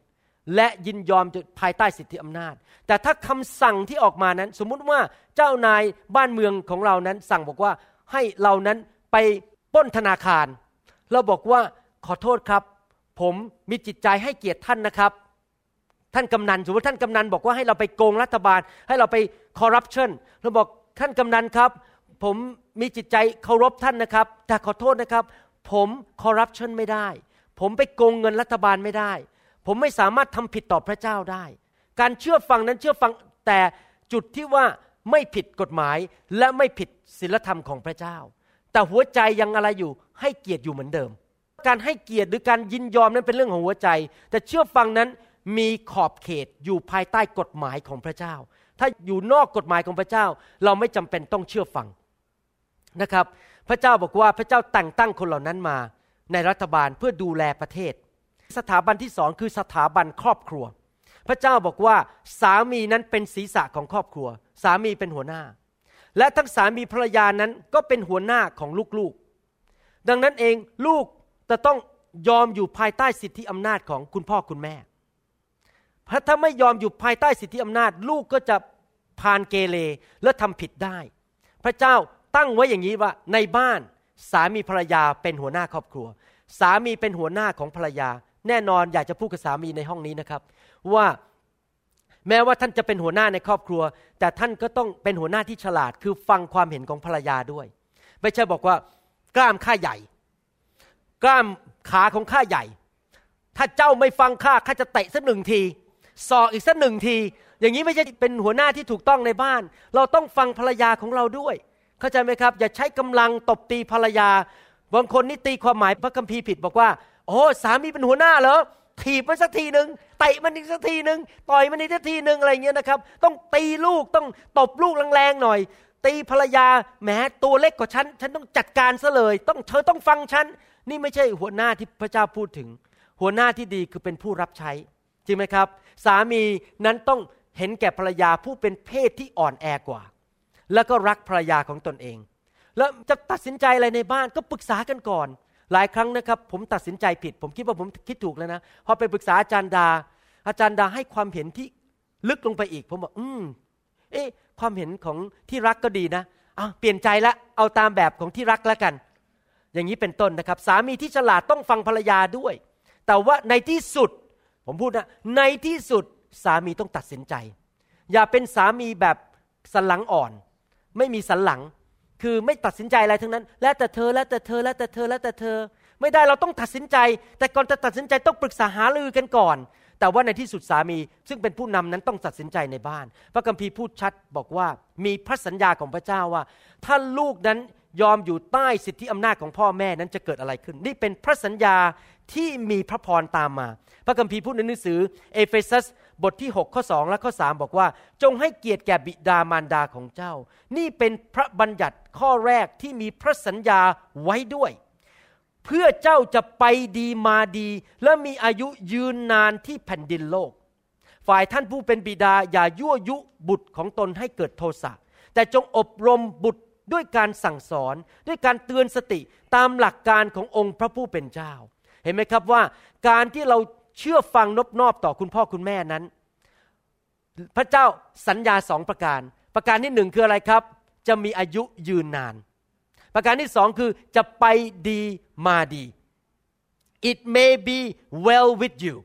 และยินยอมภายใต้สิทธิอำนาจ แต่ถ้าคำสั่งที่ออกมานั้น สมมุติว่าเจ้านายบ้านเมืองของเรานั้นสั่งบอกว่าให้เรานั้นไป ป้นธนาคาร เราบอกว่าขอโทษครับ ผมมีจิตใจให้เกียรติท่านนะครับ ท่านกำนันสมมติท่านกำนันบอกว่าให้เราไปโกงรัฐบาล ให้เราไปคอร์รัปชันเราบอกท่านกำนันครับ ผมมีจิตใจเคารพท่านนะครับ แต่ขอโทษนะครับ ผมคอร์รัปชันไม่ได้ ผมไปโกงเงินรัฐบาลไม่ได้ ผมไม่สามารถทำผิดต่อพระเจ้าได้ การเชื่อฟังนั้นเชื่อฟังแต่จุดที่ว่าไม่ผิดกฎหมายและไม่ผิดศีลธรรมของพระเจ้า แต่หัวใจยังอะไรอยู่ ให้เกียรติอยู่เหมือนเดิม การให้เกียรติหรือการยินยอมนั้นเป็นเรื่องของหัวใจ แต่เชื่อฟังนั้นมีขอบเขตอยู่ภายใต้กฎหมายของพระเจ้า ถ้าอยู่นอกกฎหมายของพระเจ้า เราไม่จำเป็นต้องเชื่อฟังนะครับ พระเจ้าบอกว่าพระเจ้าแต่งตั้งคนเหล่านั้นมา ในรัฐบาลเพื่อดูแลประเทศ สถาบันที่สองคือสถาบันครอบครัว พระเจ้าบอกว่าสามีนั้นเป็นศีรษะของครอบครัว สามีเป็นหัวหน้า และทั้งสามีภรรยานั้นก็เป็นหัวหน้าของลูกๆ ดังนั้นเองลูกจะต้องยอมอยู่ภายใต้สิทธิอำนาจของคุณพ่อคุณแม่ เพราะถ้าไม่ยอมอยู่ภายใต้สิทธิอำนาจ ลูกก็จะพานเกเรและทำผิดได้ พระเจ้าตั้งไว้อย่างนี้ว่าในบ้านสามีภรรยาเป็นหัวหน้าครอบครัว สามีเป็นหัวหน้าของภรรยา แน่นอนอยากจะพูดกับสามีในห้องนี้นะครับ ว่า แม้ว่าท่านจะเป็นหัวหน้าในครอบครัว แต่ท่านก็ต้องเป็นหัวหน้าที่ฉลาด คือฟังความเห็นของภรรยาด้วย ไม่ใช่บอกว่ากล้ามข้าใหญ่ กล้ามขาของข้าใหญ่ ถ้าเจ้าไม่ฟังข้าข้าจะเตะสักหนึ่งทีสอกอีกสักหนึ่งที อย่างนี้ไม่ใช่เป็นหัวหน้าที่ถูกต้องในบ้าน เราต้องฟังภรรยาของเราด้วย เข้าใจไหมครับ อย่าใช้กำลังตบตีภรรยาบางคนนี่ตีความหมายพระคัมภีร์ผิดบอกว่าโอ้สามีเป็นหัวหน้าเหรอถีบมันสักทีหนึ่ง เตะมันอีกสักทีหนึ่งต่อยมันอีกสักทีหนึ่งอะไรเงี้ยนะครับ ต้องตีลูกต้องตบลูกแรงๆหน่อย ตีภรรยาแหมตัวเล็กกว่าฉันฉันต้องจัดการซะเลย ต้องเธอต้องฟังฉันนี่ไม่ใช่หัวหน้าที่พระเจ้าพูดถึง หัวหน้าที่ดีคือเป็นผู้รับใช้จริงไหมครับ สามีนั้นต้องเห็นแก่ภรรยาผู้เป็นเพศที่อ่อนแอกว่า แล้วก็รักภรรยาของตนเอง แล้วจะตัดสินใจอะไรในบ้านก็ปรึกษากันก่อน หลายครั้งนะครับผมตัดสินใจผิด ผมคิดว่าผมคิดถูกแล้วนะพอไปปรึกษาอาจารย์ดา อาจารย์ดาให้ความเห็นที่ลึกลงไปอีก ผมบอกอืมเอ๊ะความเห็นของที่รักก็ดีนะอะเปลี่ยนใจละเอาตามแบบของที่รักแล้วกัน อย่างนี้เป็นต้นนะครับ สามีที่ฉลาดต้องฟังภรรยาด้วย แต่ว่าในที่สุด ผมพูดนะในที่สุดสามีต้องตัดสินใจ อย่าเป็นสามีแบบสันหลังอ่อน ไม่มีสันหลัง คือไม่ตัดสินใจอะไรทั้งนั้น แล้วแต่เธอแล้วแต่เธอแล้วแต่เธอแล้วแต่เธอ ไม่ได้เราต้องตัดสินใจ แต่ก่อนจะตัดสินใจต้องปรึกษาหารือกันก่อน แต่ว่าในที่สุดสามี ซึ่งเป็นผู้นำนั้นต้องตัดสินใจในบ้าน พระคัมภีร์พูดชัดบอกว่ามีพระสัญญาของพระเจ้าว่า ถ้าลูกนั้นยอมอยู่ใต้สิทธิอำนาจของพ่อแม่นั้นจะเกิดอะไรขึ้น นี่เป็นพระสัญญาที่มีพระพรตามมา พระคัมภีร์พูดในหนังสือเอเฟซัส บทที่ 6 ข้อ 2 และข้อ 3 บอกว่า จงให้เกียรติแก่บิดามารดาของเจ้า นี่เป็นพระบัญญัติข้อแรกที่มีพระสัญญาไว้ด้วย เพื่อเจ้าจะไปดีมาดี และมีอายุยืนนานที่แผ่นดินโลก ฝ่ายท่านผู้เป็นบิดาอย่ายั่วยุบุตรของตนให้เกิดโทสะแต่จงอบรมบุตรด้วยการสั่งสอนด้วยการเตือนสติตามหลักการขององค์พระผู้เป็นเจ้า เห็นไหมครับว่าการที่เรา เชื่อฟังนบนอบต่อคุณพ่อคุณแม่นั้น พระเจ้าสัญญาสองประการ ประการที่หนึ่งคืออะไรครับ จะมีอายุยืนนาน ประการที่สองคือจะไปดีมาดี it may be well with you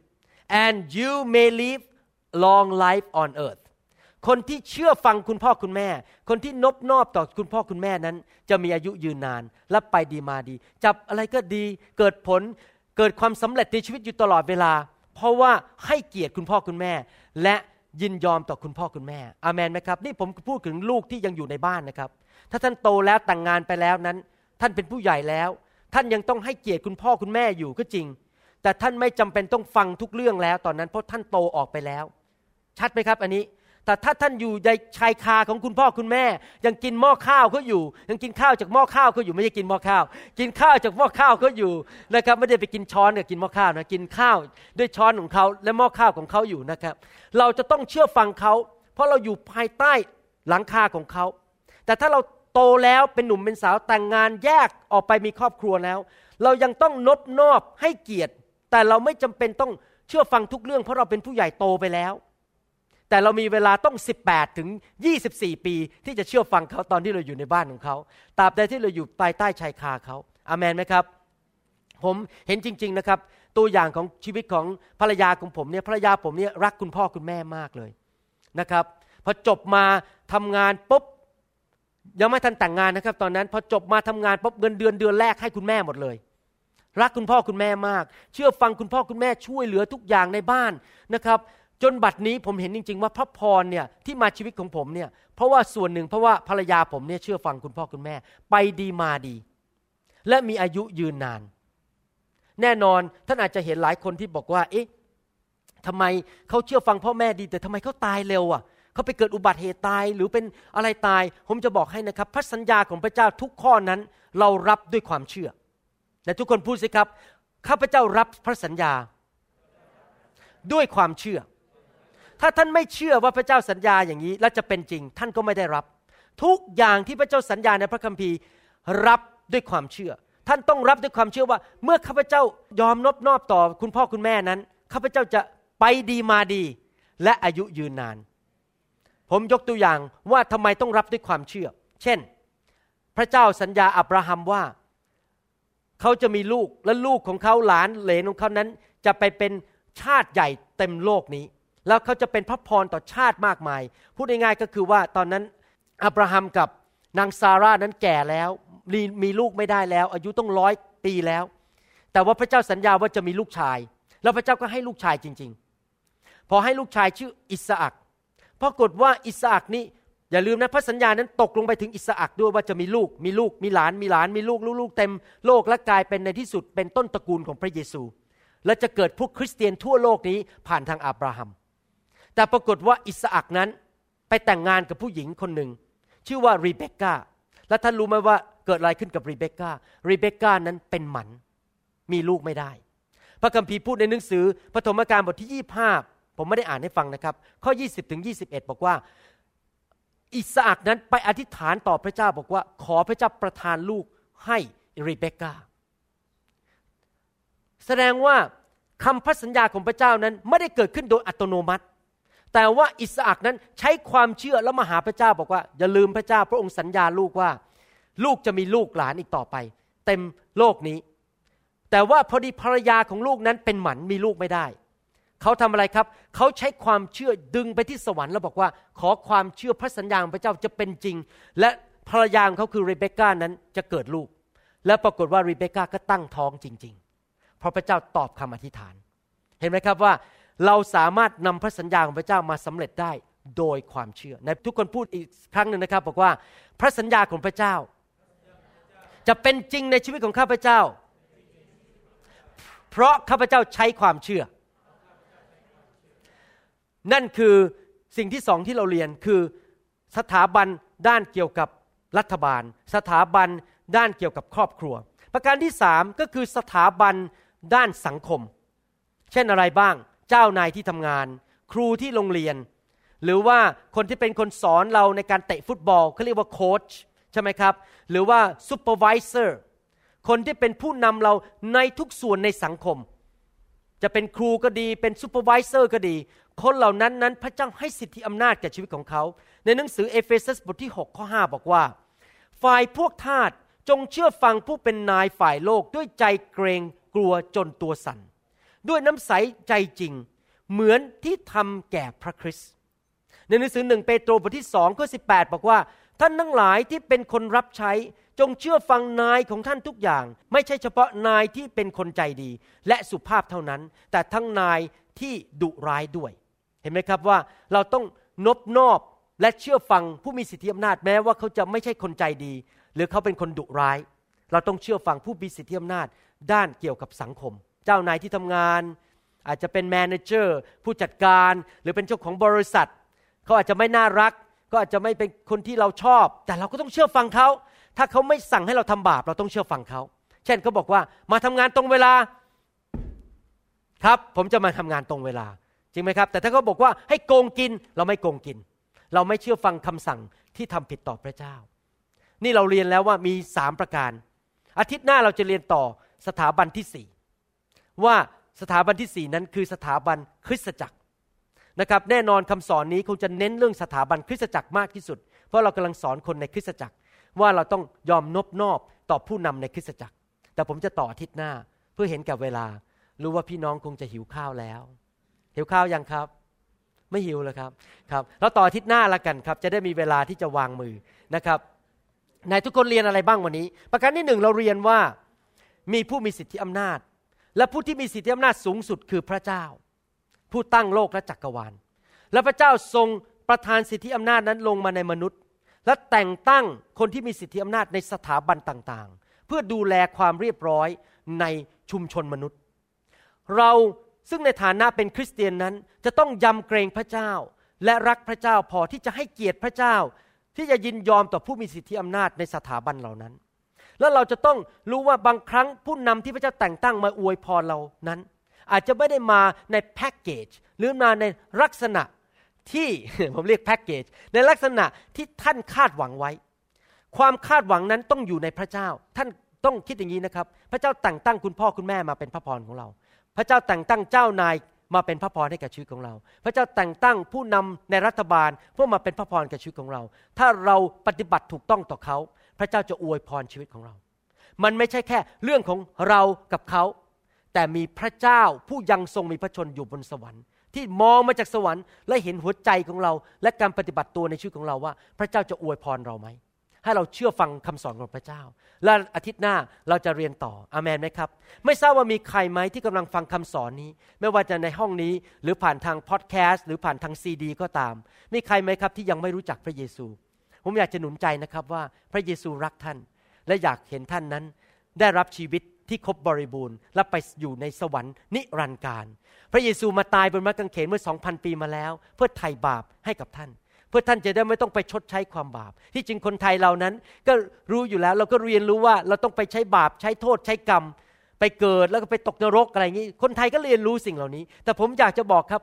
and you may live long life on earth คนที่เชื่อฟังคุณพ่อคุณแม่ คนที่นบนอบต่อคุณพ่อคุณแม่นั้น จะมีอายุยืนนาน และไปดีมาดี จับอะไรก็ดี เกิดผล เกิดความสำเร็จในชีวิตอยู่ตลอดเวลา เพราะว่าให้เกียรติคุณพ่อคุณแม่ และยินยอมต่อคุณพ่อคุณแม่อามนไหมครับ นี่ผมพูดถึงลูกที่ยังอยู่ในบ้านนะครับ ถ้าท่านโตแล้วแต่งงานไปแล้วนั้น ท่านเป็นผู้ใหญ่แล้ว ท่านยังต้องให้เกียรติคุณพ่อคุณแม่อยู่ก็จริง แต่ท่านไม่จำเป็นต้องฟังทุกเรื่องแล้วตอนนั้น เพราะท่านโตออกไปแล้ว ชัดไหมครับ อันนี้ แต่ถ้าท่านอยู่ในชายคาของคุณพ่อคุณแม่ ยังกินหม้อข้าวเขาอยู่ ยังกินข้าวจากหม้อข้าวเขาอยู่ไม่ใช่กินหม้อข้าว กินข้าวจากหม้อข้าวเขาอยู่นะครับไม่ได้ไปกินช้อนกับกินหม้อข้าวนะกินข้าวด้วยช้อนของเขาและหม้อข้าวของเขาอยู่นะครับ เราจะต้องเชื่อฟังเขาเพราะเราอยู่ภายใต้หลังคาของเขาแต่ถ้าเราโตแล้วเป็นหนุ่มเป็นสาวแต่งงานแยกออกไปมีครอบครัวแล้ว เรายังต้องนบนอบให้เกียรติ แต่เราไม่จำเป็นต้องเชื่อฟังทุกเรื่องเพราะเราเป็นผู้ใหญ่โตไปแล้ว แต่เรามีเวลาต้อง 18 ถึง 24 ปี ที่จะเชื่อฟังเขาตอนที่เราอยู่ในบ้านของเขาตราบใดที่เราอยู่ภายใต้ชายคาเขาอามันไหมครับ ผมเห็นจริง ๆนะครับ ตัวอย่างของชีวิตของภรรยาของผมเนี่ยภรรยาผมเนี่ยรักคุณพ่อคุณแม่มากเลยนะครับพอจบมาทำงานปุ๊บยังไม่ทันแต่งงานนะครับ ตอนนั้นพอจบมาทำงานปุ๊บเงินเดือนเดือนแรกให้คุณแม่หมดเลย รักคุณพ่อคุณแม่มาก เชื่อฟังคุณพ่อคุณแม่ช่วยเหลือทุกอย่างในบ้านนะครับ จนบัดนี้ผมเห็นจริง ๆ ว่าพระพรเนี่ยที่มาชีวิตของผมเนี่ยเพราะว่าส่วนหนึ่งเพราะว่าภรรยาผมเนี่ยเชื่อฟังคุณพ่อคุณแม่ ไปดีมาดี และมีอายุยืนนาน แน่นอนท่านอาจจะเห็นหลายคนที่บอกว่า เอ๊ะทำไมเขาเชื่อฟังพ่อแม่ดี แต่ทำไมเขาตายเร็วอะเขาไปเกิดอุบัติเหตุตายหรือเป็นอะไรตาย ผมจะบอกให้นะครับ พระสัญญาของพระเจ้าทุกข้อนั้น เรารับด้วยความเชื่อแต่ทุกคนพูดสิครับข้าพเจ้ารับพระสัญญา ด้วยความเชื่อ ถ้าท่านไม่เชื่อว่าพระเจ้าสัญญาอย่างนี้และจะเป็นจริง ท่านก็ไม่ได้รับ ทุกอย่างที่พระเจ้าสัญญาในพระคัมภีร์รับด้วยความเชื่อ ท่านต้องรับด้วยความเชื่อว่า เมื่อข้าพเจ้ายอมนบนอบต่อคุณพ่อคุณแม่นั้นข้าพเจ้าจะไปดีมาดี และอายุยืนนาน ผมยกตัวอย่างว่าทำไมต้องรับด้วยความเชื่อ เช่น พระเจ้าสัญญาอับราฮัมว่า เขาจะมีลูกและลูกของเขาหลานเหลนของเขานั้น จะไปเป็นชาติใหญ่เต็มโลกนี้ แล้วเขาจะเป็นพระพรต่อชาติมากมาย พูดง่ายๆก็คือว่าตอนนั้นอับราฮัมกับนางซาร่านั้นแก่แล้วมีลูกไม่ได้แล้ว อายุต้องร้อยปีแล้ว แต่ว่าพระเจ้าสัญญาว่าจะมีลูกชาย แล้วพระเจ้าก็ให้ลูกชายจริง ๆ พอให้ลูกชายชื่ออิสอักปรากฏว่าอิสอักนี้อย่าลืมนะพระสัญญานั้นตกลงไปถึงอิสอักด้วยว่าจะมีลูก มีลูก มีหลาน มีหลาน มีลูกลูกๆเต็มโลกและกลายเป็นในที่สุดเป็นต้นตระกูลของพระเยซู และจะเกิดพวกคริสเตียนทั่วโลกนี้ผ่านทางอับราฮัม แต่ปรากฏว่าอิสอักนั้นไปแต่งงานกับผู้หญิงคนหนึ่ง ชื่อว่ารีเบคก้าและท่านรู้ไหมว่าเกิดอะไรขึ้นกับรีเบคก้ารีเบคก้านั้นเป็นหมันมีลูกไม่ได้ พระคัมภีร์พูดในหนังสือปฐมกาลบทที่ 25 ผมไม่ได้อ่านให้ฟังนะครับ ข้อ 20ถึง21 บอกว่า อิสอักนั้นไปอธิษฐานต่อพระเจ้าบอกว่า ขอพระเจ้าประทานลูกให้รีเบคก้าแสดงว่าคำพันสัญญาของพระเจ้านั้นไม่ได้เกิดขึ้นโดยอัตโนมัติ แต่ว่าอิสอักนั้นใช้ความเชื่อแล้วมาหาพระเจ้าบอกว่า อย่าลืมพระเจ้า พระองค์สัญญาลูกว่า ลูกจะมีลูกหลานอีกต่อไป เต็มโลกนี้ แต่ว่าพอดีภรรยาของลูกนั้นเป็นหมันมีลูกไม่ได้เขาทำอะไรครับ เขาใช้ความเชื่อดึงไปที่สวรรค์แล้วบอกว่า ขอความเชื่อพระสัญญาของพระเจ้าจะเป็นจริง และภรรยาของเขาคือเรเบคก้านั้นจะเกิดลูก และปรากฏว่าเรเบคก้าก็ตั้งท้องจริง ๆ เพราะพระเจ้าตอบคำอธิษฐาน เห็นไหมครับว่า เราสามารถนำพระสัญญาของพระเจ้ามาสำเร็จได้โดยความเชื่อในทุกคนพูดอีกครั้งหนึ่งนะครับ บอกว่าพระสัญญาของพระเจ้า จะเป็นจริงในชีวิตของข้าพเจ้า เพราะข้าพเจ้าใช้ความเชื่อ นั่นคือสิ่งที่สองที่เราเรียนคือสถาบันด้านเกี่ยวกับรัฐบาล สถาบันด้านเกี่ยวกับครอบครัว ประการที่สามก็คือสถาบันด้านสังคม เช่นอะไรบ้าง เจ้านายที่ทำงาน ครูที่โรงเรียน หรือว่าคนที่เป็นคนสอนเราในการเตะฟุตบอลเขาเรียกว่าโค้ชใช่ไหมครับ หรือว่า supervisor คนที่เป็นผู้นำเราในทุกส่วนในสังคม จะเป็นครูก็ดีเป็น supervisor ก็ดี คนเหล่านั้นนั้นพระเจ้าให้สิทธิอำนาจแก่ชีวิตของเขา ในหนังสือเอเฟซัสบทที่ 6 ข้อ 5 บอกว่า ฝ่ายพวกทาสจงเชื่อฟังผู้เป็นนายฝ่ายโลกด้วยใจเกรงกลัวจนตัวสัน่น ด้วยน้ำใสใจจริง เหมือนที่ทำแก่พระคริสต์ในหนังสือหนึ่งเปโตรบทที่สองข้อสิบอกว่า ท่านทั้งหลายที่เป็นคนรับใช้จงเชื่อฟังนายของท่านทุกอย่าง ไม่ใช่เฉพาะนายที่เป็นคนใจดี และสุภาพเท่านั้น แต่ทั้งนายที่ดุร้ายด้วย เห็นไหมครับว่าเราต้องนบนอบและเชื่อฟังผู้มีสิทธิอำนาจแม้ว่าเขาจะไม่ใช่คนใจดี หรือเขาเป็นคนดุร้าย เราต้องเชื่อฟังผู้มีสิทธิอำนาจด้านเกี่ยวกับสังคม เจ้านายที่ทำงาน อาจจะเป็นแมเนเจอร์ผู้จัดการ หรือเป็นเจ้าของบริษัท เขาอาจจะไม่น่ารัก ก็อาจจะไม่เป็นคนที่เราชอบ แต่เราก็ต้องเชื่อฟังเขา ถ้าเขาไม่สั่งให้เราทำบาป เราต้องเชื่อฟังเขา เช่นเขาบอกว่ามาทำงานตรงเวลา ครับ ผมจะมาทำงานตรงเวลา จริงไหมครับ แต่ถ้าเขาบอกว่าให้โกงกิน เราไม่โกงกิน เราไม่เชื่อฟังคำสั่งที่ทำผิดต่อพระเจ้า นี่เราเรียนแล้วว่ามีสามประการ อาทิตย์หน้าเราจะเรียนต่อสถาบันที่สี่ ว่าสถาบันที่สี่นั้นคือสถาบันคริสตจักรนะครับแน่นอนคำสอนนี้คงจะเน้นเรื่องสถาบันคริสตจักรมากที่สุด เพราะเรากำลังสอนคนในคริสตจักร ว่าเราต้องยอมนบนอบต่อผู้นำในคริสตจักร แต่ผมจะต่ออาทิตย์หน้าเพื่อเห็นกับเวลา รู้ว่าพี่น้องคงจะหิวข้าวแล้ว หิวข้าวยังครับ ไม่หิวเลยครับครับเราต่ออาทิตย์หน้าละกันครับ จะได้มีเวลาที่จะวางมือนะครับนายทุกคนเรียนอะไรบ้างวันนี้ ประการที่หนึ่งเราเรียนว่ามีผู้มีสิทธิอำนาจ และผู้ที่มีสิทธิอำนาจสูงสุดคือพระเจ้า ผู้ตั้งโลกและจักรวาล และพระเจ้าทรงประทานสิทธิอำนาจนั้นลงมาในมนุษย์ และแต่งตั้งคนที่มีสิทธิอำนาจในสถาบันต่างๆ เพื่อดูแลความเรียบร้อยในชุมชนมนุษย์ เราซึ่งในฐานะเป็นคริสเตียนนั้นจะต้องยำเกรงพระเจ้า และรักพระเจ้าพอที่จะให้เกียรติพระเจ้า ที่จะยินยอมต่อผู้มีสิทธิอำนาจในสถาบันเหล่านั้น แล้วเราจะต้องรู้ว่าบางครั้งผู้นำที่พระเจ้าแต่งตั้งมาอวยพรเรานั้น อาจจะไม่ได้มาในแพ็กเกจหรือมาในลักษณะที่ผมเรียกแพ็กเกจในลักษณะที่ท่านคาดหวังไว้ ความคาดหวังนั้นต้องอยู่ในพระเจ้า ท่านต้องคิดอย่างนี้นะครับ พระเจ้าแต่งตั้งคุณพ่อคุณแม่มาเป็นพระพรของเรา พระเจ้าแต่งตั้งเจ้านายมาเป็นพระพรให้กับชีวิตของเรา พระเจ้าแต่งตั้งผู้นำในรัฐบาลเพื่อมาเป็นพระพรกับชีวิตของเรา ถ้าเราปฏิบัติถูกต้องต่อเขา ระเจ้าจะอวยพรชีวิตของเรา มันไม่ใช่แค่เรื่องของเรากับเขา แต่มีพระเจ้าผู้ยังทรงมีพระชนอยู่บนสวรรค์ที่มองมาจากสวรรค์และเห็นหัวใจของเรา และการปฏิบัติตัวในชีวิตของเราว่า พระเจ้าจะอวยพรเราไหม ให้เราเชื่อฟังคำสอนของพระเจ้า และอาทิตย์หน้าเราจะเรียนต่ออามันไหมครับ ไม่ทราบว่ามีใครไหมที่กำลังฟังคำสอนนี้ ไม่ว่าจะในห้องนี้ หรือผ่านทางพอดแคสต์หรือผ่านทางซีดี ก็ตาม มีใครไหมครับที่ยังไม่รู้จักพระเยซู ผมอยากจะหนุนใจนะครับว่าพระเยซูรักท่าน และอยากเห็นท่านนั้น ได้รับชีวิตที่ครบบริบูรณ์ และไปอยู่ในสวรรค์นิรันดร์การ พระเยซูมาตายบนไม้กางเขนเมื่อสองพันปีมาแล้ว เพื่อไถ่บาปให้กับท่าน เพื่อท่านจะได้ไม่ต้องไปชดใช้ความบาป ที่จริงคนไทยเรานั้นก็รู้อยู่แล้วเราก็เรียนรู้ว่าเราต้องไปใช้บาปใช้โทษใช้กรรมไปเกิดแล้วก็ไปตกนรกอะไรอย่างนี้ คนไทยก็เรียนรู้สิ่งเหล่านี้ แต่ผมอยากจะบอกครับ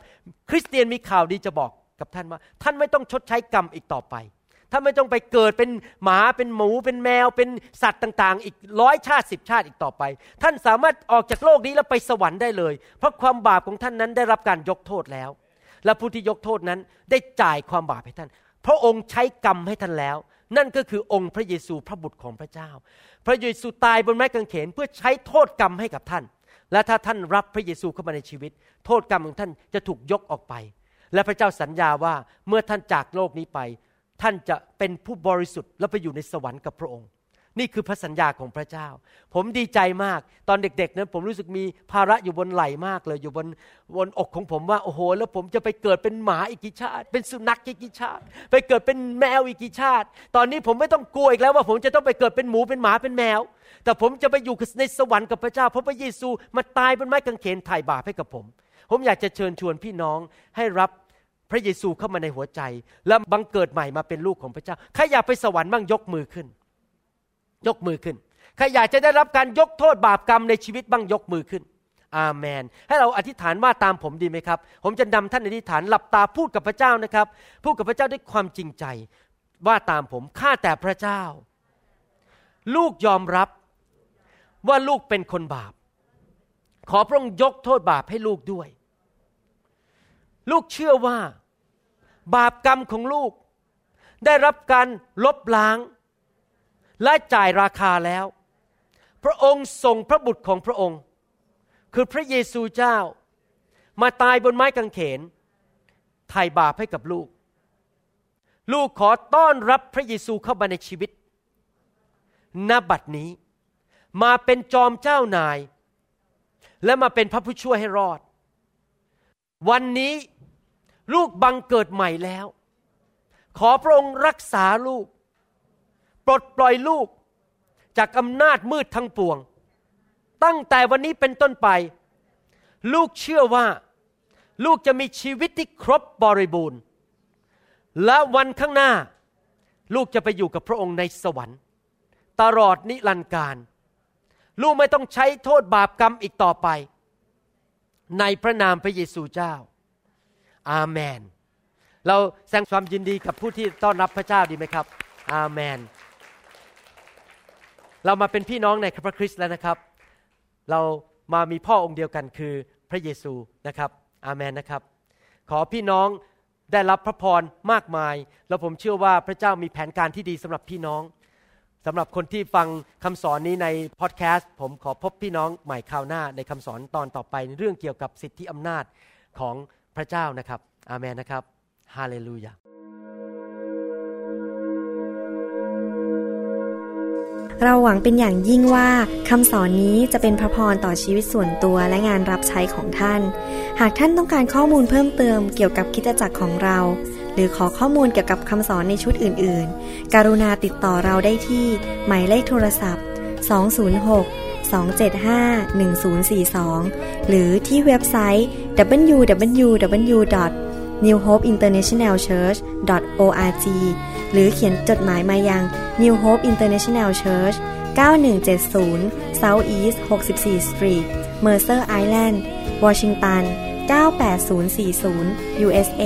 คริสเตียนมีข่าวดีจะบอกกับท่านว่า ท่านไม่ต้องชดใช้กรรมอีกต่อไป ถ้าไม่ต้องไปเกิดเป็นหมาเป็นหมูเป็นแมวเป็นสัตว์ต่างๆ อีกร้อยชาติสิบชาติอีกต่อไป ท่านสามารถออกจากโลกนี้แล้วไปสวรรค์ได้เลย เพราะความบาปของท่านนั้นได้รับการยกโทษแล้ว และผู้ที่ยกโทษนั้นได้จ่ายความบาปให้ท่าน พระองค์ใช้กรรมให้ท่านแล้ว นั่นก็คือองค์พระเยซูพระบุตรของพระเจ้า พระเยซูตายบนไม้กางเขนเพื่อใช้โทษกรรมให้กับท่าน และถ้าท่านรับพระเยซูเข้ามาในชีวิต โทษกรรมของท่านจะถูกยกออกไป และพระเจ้าสัญญาว่าเมื่อท่านจากโลกนี้ไป ท่านจะเป็นผู้บริสุทธิ์และไปอยู่ในสวรรค์กับพระองค์ นี่คือพระสัญญาของพระเจ้า ผมดีใจมากตอนเด็ก ๆ นั้นผมรู้สึกมีภาระอยู่บนไหล่มากเลย อยู่บนบนอกของผมว่าโอ้โห แล้วผมจะไปเกิดเป็นหมาอีกกี่ชาติ เป็นสุนัขอีกกี่ชาติ ไปเกิดเป็นแมวอีกกี่ชาติ ตอนนี้ผมไม่ต้องกลัวอีกแล้วว่าผมจะต้องไปเกิดเป็นหมูเป็นหมาเป็นแมว แต่ผมจะไปอยู่ในสวรรค์กับพระเจ้า เพราะพระเยซูมาตายบนไม้กางเขนไถ่บาปให้กับผม ผมอยากจะเชิญชวนพี่น้องให้รับ พระเยซูเข้ามาในหัวใจ และบังเกิดใหม่มาเป็นลูกของพระเจ้าใครอยากไปสวรรค์บ้างยกมือขึ้น ยกมือขึ้นใครอยากจะได้รับการยกโทษบาปกรรมในชีวิตบ้างยกมือขึ้น อาเมน ให้เราอธิษฐานว่าตามผมดีไหมครับ ผมจะนำท่านอธิษฐานหลับตาพูดกับพระเจ้านะครับ พูดกับพระเจ้าด้วยความจริงใจ ว่าตามผมข้าแต่พระเจ้า ลูกยอมรับว่าลูกเป็นคนบาป ขอพระองค์ยกโทษบาปให้ลูกด้วย ลูกเชื่อว่า บาปกรรมของลูก ได้รับการลบล้าง และจ่ายราคาแล้ว พระองค์ส่งพระบุตรของพระองค์ คือพระเยซูเจ้า มาตายบนไม้กางเขนไถ่บาปให้กับลูก ลูกขอต้อนรับพระเยซูเข้ามาในชีวิตณบัดนี้ มาเป็นจอมเจ้านาย และมาเป็นพระผู้ช่วยให้รอด วันนี้ ลูกบังเกิดใหม่แล้ว ขอพระองค์รักษาลูก ปลดปล่อยลูกจากอำนาจมืดทั้งปวง ตั้งแต่วันนี้เป็นต้นไป ลูกเชื่อว่า ลูกจะมีชีวิตที่ครบบริบูรณ์ และวันข้างหน้า ลูกจะไปอยู่กับพระองค์ในสวรรค์ ตลอดนิรันดร์การ ลูกไม่ต้องใช้โทษบาปกรรมอีกต่อไป ในพระนามพระเยซูเจ้า อาเมน เราแสดงความยินดีกับผู้ที่ต้อนรับพระเจ้าดีไหมครับ อาเมน เรามาเป็นพี่น้องในพระคริสต์แล้วนะครับ เรามามีพ่อองค์เดียวกันคือพระเยซูนะครับ อาเมนนะครับ ขอพี่น้องได้รับพระพรมากมาย แล้วผมเชื่อว่าพระเจ้ามีแผนการที่ดีสำหรับพี่น้องสำหรับคนที่ฟังคำสอนนี้ในพอดแคสต์ผมขอพบพี่น้องใหม่คราวหน้าในคำสอนตอนต่อไปเรื่องเกี่ยวกับสิทธิอำนาจของ พระเจ้านะครับ อาเมนนะครับ ฮาเลลูยา เราหวังเป็นอย่างยิ่งว่าคำสอนนี้จะเป็นพระพรต่อชีวิตส่วนตัวและงานรับใช้ของท่าน หากท่านต้องการข้อมูลเพิ่มเติมเกี่ยวกับคิดจักรของเรา หรือขอข้อมูลเกี่ยวกับคำสอนในชุดอื่น ๆ กรุณาติดต่อเราได้ที่ หมายเลขโทรศัพท์ 206 275 1042 หรือที่เว็บไซต์ www.newhopeinternationalchurch.org หรือเขียนจดหมายมายัง New Hope International Church 9170 South East 64 Street Mercer Island Washington 98040 USA